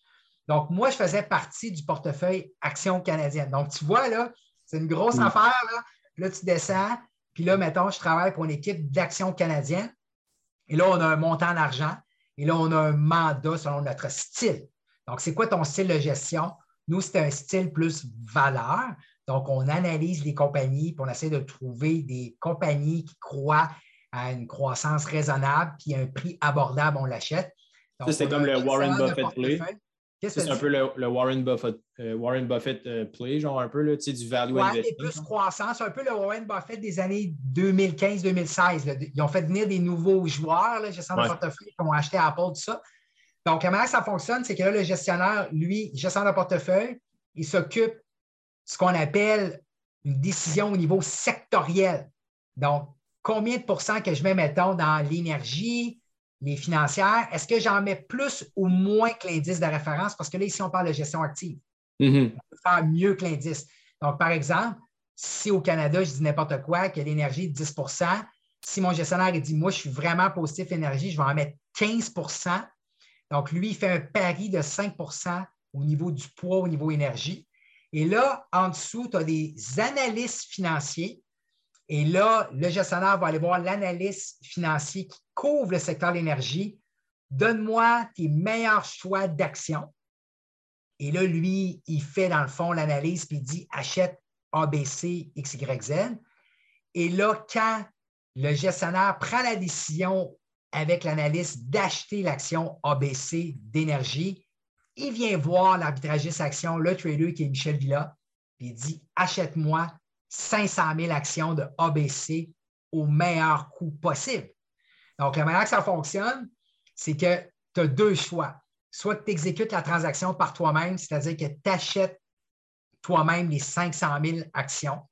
Donc, moi, je faisais partie du portefeuille Action canadienne. Donc, tu vois, là, c'est une grosse affaire. Là. là, tu descends, puis là, mettons, je travaille pour une équipe d'Action canadienne. Et là, on a un montant d'argent. Et là, on a un mandat selon notre style. Donc, c'est quoi ton style de gestion? Nous, c'est un style plus valeur. Donc, on analyse les compagnies, puis on essaie de trouver des compagnies qui croient à une croissance raisonnable, puis un prix abordable, on l'achète. Ça, c'est comme le Warren Buffett play. C'est un peu le, Warren Buffett, euh, Warren Buffett euh, play, genre un peu, là, du value ouais, investing. plus croissance, un peu le Warren Buffett des années 2015-2016. Ils ont fait venir des nouveaux joueurs, là, gestionnaire de portefeuille, qui ont acheté Apple, tout ça. Donc, comment ça fonctionne? C'est que là, le gestionnaire, lui, gestionnaire de portefeuille, il s'occupe de ce qu'on appelle une décision au niveau sectoriel. Donc, combien de pourcents que je mets, mettons, dans l'énergie, les financières, est-ce que j'en mets plus ou moins que l'indice de référence? Parce que là, ici, on parle de gestion active. Mm-hmm. On peut faire mieux que l'indice. Donc, par exemple, si au Canada, je dis n'importe quoi, que l'énergie est 10% si mon gestionnaire dit, moi, je suis vraiment positif énergie, je vais en mettre 15% Donc, lui, il fait un pari de 5% au niveau du poids, au niveau énergie. Et là, en dessous, tu as des analystes financiers et là, le gestionnaire va aller voir l'analyste financier qui couvre le secteur de l'énergie. Donne-moi tes meilleurs choix d'action. Et là, lui, il fait dans le fond l'analyse puis il dit achète ABC, XYZ. Et là, quand le gestionnaire prend la décision avec l'analyste d'acheter l'action ABC d'énergie. Il vient voir l'arbitragiste action, le trader qui est Michel Villa, puis il dit Achète-moi 500 000 actions de ABC au meilleur coût possible. Donc, la manière que ça fonctionne, c'est que tu as deux choix. Soit tu exécutes la transaction par toi-même, c'est-à-dire que tu achètes toi-même les 500 000 actions,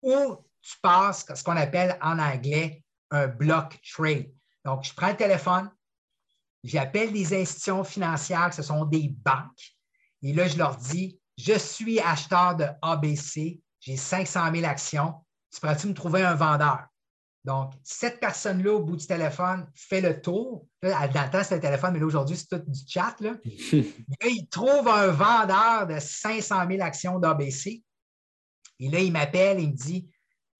ou tu passes ce qu'on appelle en anglais un block trade. Donc, je prends le téléphone, j'appelle des institutions financières, ce sont des banques, et là, je leur dis, je suis acheteur de ABC, j'ai 500 000 actions, tu pourrais-tu me trouver un vendeur? Donc, cette personne-là, au bout du téléphone, fait le tour. Là, dans le temps, c'était le téléphone, mais là, aujourd'hui, c'est tout du chat. Là. [LAUGHS] il trouve un vendeur de 500 000 actions d'ABC. Et là, il m'appelle et il me dit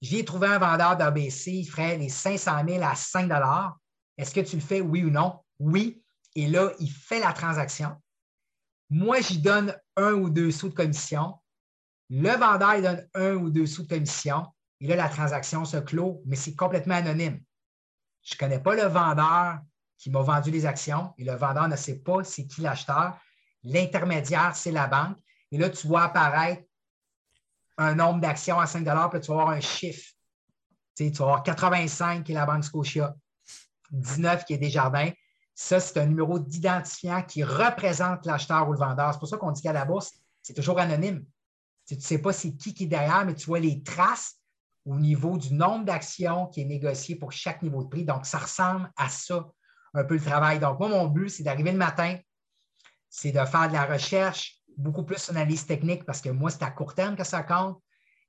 J'ai trouvé un vendeur d'ABC, il ferait les 500 000 à 5 Est-ce que tu le fais, oui ou non? Oui. Et là, il fait la transaction. Moi, j'y donne un ou deux sous de commission. Le vendeur, il donne un ou deux sous de commission. Et là, la transaction se clôt, mais c'est complètement anonyme. Je ne connais pas le vendeur qui m'a vendu les actions et le vendeur ne sait pas c'est qui l'acheteur. L'intermédiaire, c'est la banque. Et là, tu vois apparaître un nombre d'actions à 5 puis tu vas avoir un chiffre. Tu, sais, vas avoir 85 qui est la Banque Scotia, 19 qui est Desjardins. Ça, c'est un numéro d'identifiant qui représente l'acheteur ou le vendeur. C'est pour ça qu'on dit qu'à la bourse, c'est toujours anonyme. Tu ne sais pas c'est qui qui est derrière, mais tu vois les traces au niveau du nombre d'actions qui est négocié pour chaque niveau de prix. Donc, ça ressemble à ça, un peu le travail. Donc, moi, mon but, c'est d'arriver le matin, c'est de faire de la recherche, beaucoup plus d'analyse technique, parce que moi, c'est à court terme que ça compte.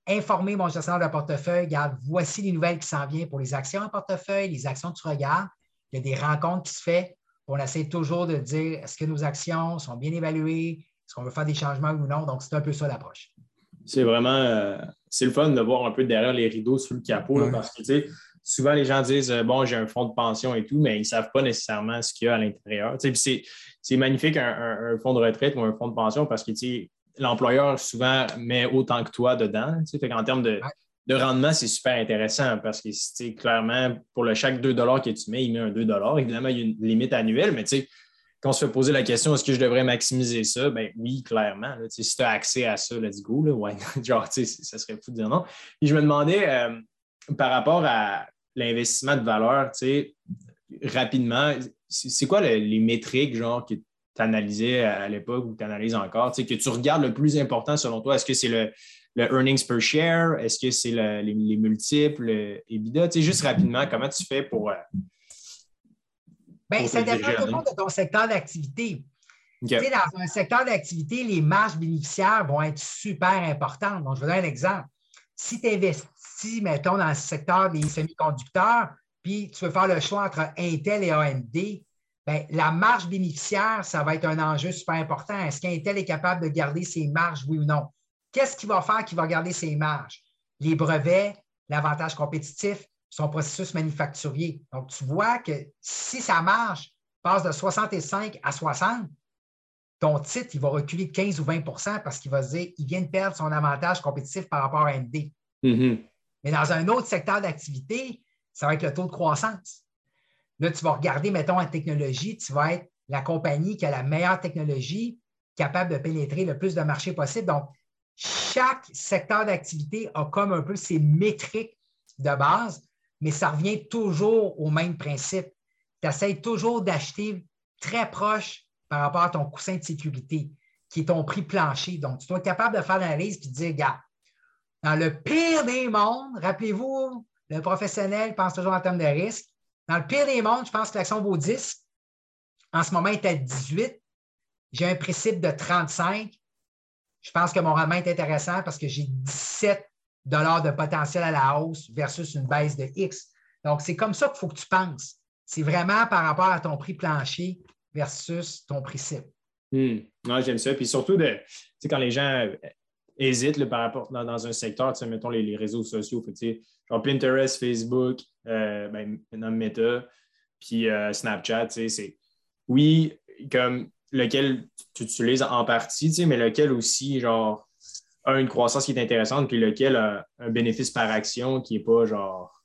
Informer mon gestionnaire de portefeuille, regarde, voici les nouvelles qui s'en viennent pour les actions en portefeuille, les actions que tu regardes. Il y a des rencontres qui se font. On essaie toujours de dire est-ce que nos actions sont bien évaluées, est-ce qu'on veut faire des changements ou non? Donc, c'est un peu ça l'approche. C'est vraiment euh, c'est le fun de voir un peu derrière les rideaux sous le capot parce que souvent les gens disent euh, bon, j'ai un fonds de pension et tout, mais ils ne savent pas nécessairement ce qu'il y a à l'intérieur. C'est magnifique un, fonds de retraite ou un fonds de pension parce que l'employeur souvent met autant que toi dedans. en termes de, de rendement, c'est super intéressant parce que clairement, pour le chaque 2 que tu mets, il met un 2 Évidemment, il y a une limite annuelle, mais tu sais, quand on se fait poser la question, est-ce que je devrais maximiser ça? Ben oui, clairement. si tu as accès à ça, let's go. Ouais. [LAUGHS] Genre, ça serait fou de dire non. Puis je me demandais, euh, par rapport à l'investissement de valeur, rapidement, c'est quoi les, métriques genre, que tu analysais à, l'époque ou que tu analyses encore, que tu regardes le plus important selon toi? Est-ce que c'est le, earnings per share? Est-ce que c'est les, les, multiples, EBITDA? Juste rapidement, comment tu fais pour. Euh, Bien, ça dépend toujours de ton secteur d'activité. Tu sais, dans un secteur d'activité, les marges bénéficiaires vont être super importantes. Donc, je vais donner un exemple. Si tu investis, mettons, dans le secteur des semi-conducteurs, puis tu veux faire le choix entre Intel et AMD, bien, la marge bénéficiaire, ça va être un enjeu super important. Est-ce qu'Intel est capable de garder ses marges, oui ou non? Qu'est-ce qu'il va faire qui va garder ses marges? Les brevets, l'avantage compétitif, son processus manufacturier. Donc, tu vois que si ça marche, passe de 65 à 60, ton titre, il va reculer de 15 ou 20% parce qu'il va se dire qu'il vient de perdre son avantage compétitif par rapport à ND. Mm-hmm. Mais dans un autre secteur d'activité, ça va être le taux de croissance. Là, tu vas regarder, mettons, en technologie, tu vas être la compagnie qui a la meilleure technologie, capable de pénétrer le plus de marchés possible. Donc, chaque secteur d'activité a comme un peu ses métriques de base mais ça revient toujours au même principe. Tu essaies toujours d'acheter très proche par rapport à ton coussin de sécurité, qui est ton prix plancher. Donc, tu dois être capable de faire l'analyse et de dire, gars, dans le pire des mondes, rappelez-vous, le professionnel pense toujours en termes de risque. Dans le pire des mondes, je pense que l'action vaut 10. En ce moment, elle est à 18. J'ai un principe de 35. Je pense que mon rendement est intéressant parce que j'ai 17 dollars de potentiel à la hausse versus une baisse de X. Donc, c'est comme ça qu'il faut que tu penses. C'est vraiment par rapport à ton prix plancher versus ton prix cible. Hmm. J'aime ça. Puis surtout, de, quand les gens euh, hésitent par rapport dans, un secteur, mettons les, réseaux sociaux, genre Pinterest, Facebook, euh, ben, Meta, puis euh, Snapchat, c'est oui, comme lequel tu utilises en partie, mais lequel aussi, genre, une croissance qui est intéressante, puis lequel a un bénéfice par action qui n'est pas genre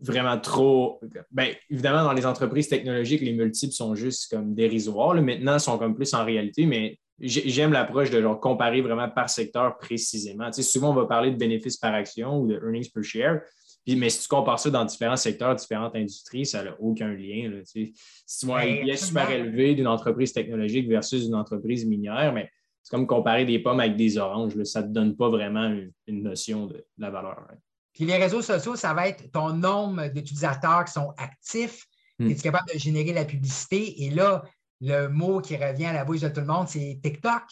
vraiment trop. Bien, évidemment, dans les entreprises technologiques, les multiples sont juste comme dérisoires. Maintenant, ils sont comme plus en réalité, mais j'aime l'approche de genre comparer vraiment par secteur précisément. Tu sais, souvent, on va parler de bénéfices par action ou de earnings per share. mais si tu compares ça dans différents secteurs, différentes industries, ça n'a aucun lien. si tu vois un IPS super élevé d'une entreprise technologique versus une entreprise minière, mais c'est comme comparer des pommes avec des oranges. Ça ne te donne pas vraiment une, notion de, la valeur. Puis les réseaux sociaux, ça va être ton nombre d'utilisateurs qui sont actifs. Hmm. Es-tu capable de générer la publicité? Et là, le mot qui revient à la bouche de tout le monde, c'est TikTok.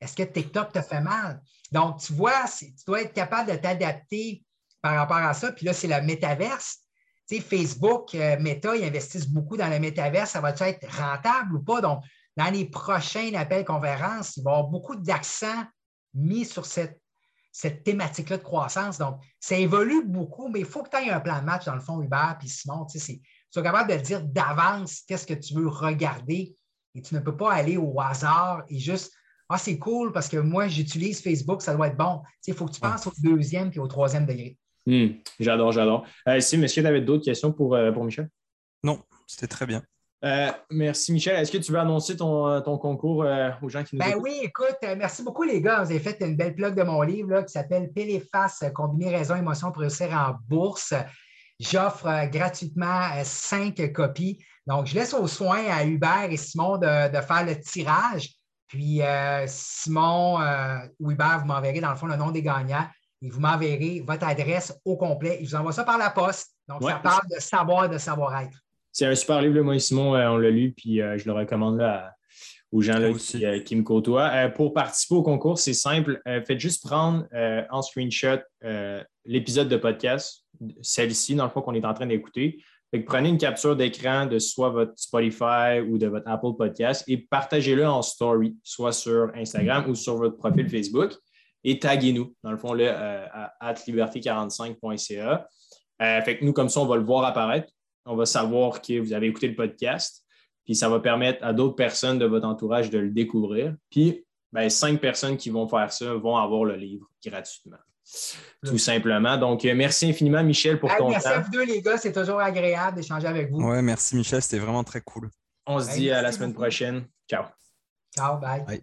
Est-ce que TikTok te fait mal? Donc, tu vois, tu dois être capable de t'adapter par rapport à ça. Puis là, c'est la métaverse. Tu sais, Facebook, euh, Meta, ils investissent beaucoup dans la métaverse. Ça va être rentable ou pas? Donc, dans les prochains appels conférences, il va y avoir beaucoup d'accent mis sur cette, cette thématique-là de croissance. Donc, ça évolue beaucoup, mais il faut que tu aies un plan de match dans le fond, Hubert puis Simon. Tu sais, sois capable de dire d'avance qu'est-ce que tu veux regarder et tu ne peux pas aller au hasard et juste Ah, c'est cool parce que moi, j'utilise Facebook, ça doit être bon. Il faut que tu penses au deuxième puis au troisième degré. Hmm, j'adore, j'adore. Euh, si, monsieur, tu avais d'autres questions pour, euh, pour Michel? Non, c'était très bien. Euh, merci, Michel. Est-ce que tu veux annoncer ton, concours aux gens qui nous Ben oui, écoute, merci beaucoup, les gars. Vous avez fait une belle plug de mon livre qui s'appelle Pile face, combiner raison, émotion pour réussir en bourse. J'offre gratuitement cinq copies. Donc, je laisse au soin à Hubert et Simon de, faire le tirage. Puis, euh, Simon euh, ou Hubert, vous m'enverrez dans le fond le nom des gagnants et vous m'enverrez votre adresse au complet. Et je vous envoie ça par la poste. Donc, ça parle de savoir, de savoir-être. C'est un super livre, moi et Simon, euh, on l'a lu, puis je le recommande aux gens qui, me côtoient. pour participer au concours, c'est simple. faites juste prendre en screenshot l'épisode de podcast, celle-ci, dans le fond, qu'on est en train d'écouter prenez une capture d'écran de soit votre Spotify ou de votre Apple Podcast et partagez-le en story, soit sur Instagram ou sur votre profil Facebook et taguez-nous, dans le fond, là, euh, à liberté45.ca. Euh, fait que nous, comme ça, on va le voir apparaître. On va savoir que vous avez écouté le podcast. Puis ça va permettre à d'autres personnes de votre entourage de le découvrir. Puis ben, cinq personnes qui vont faire ça vont avoir le livre gratuitement tout simplement. Donc, euh, merci infiniment, Michel, pour ton merci temps. Merci à vous deux, les gars. C'est toujours agréable d'échanger avec vous. Ouais, merci, Michel. C'était vraiment très cool. On se dit à la semaine prochaine. Ciao. Ciao, bye.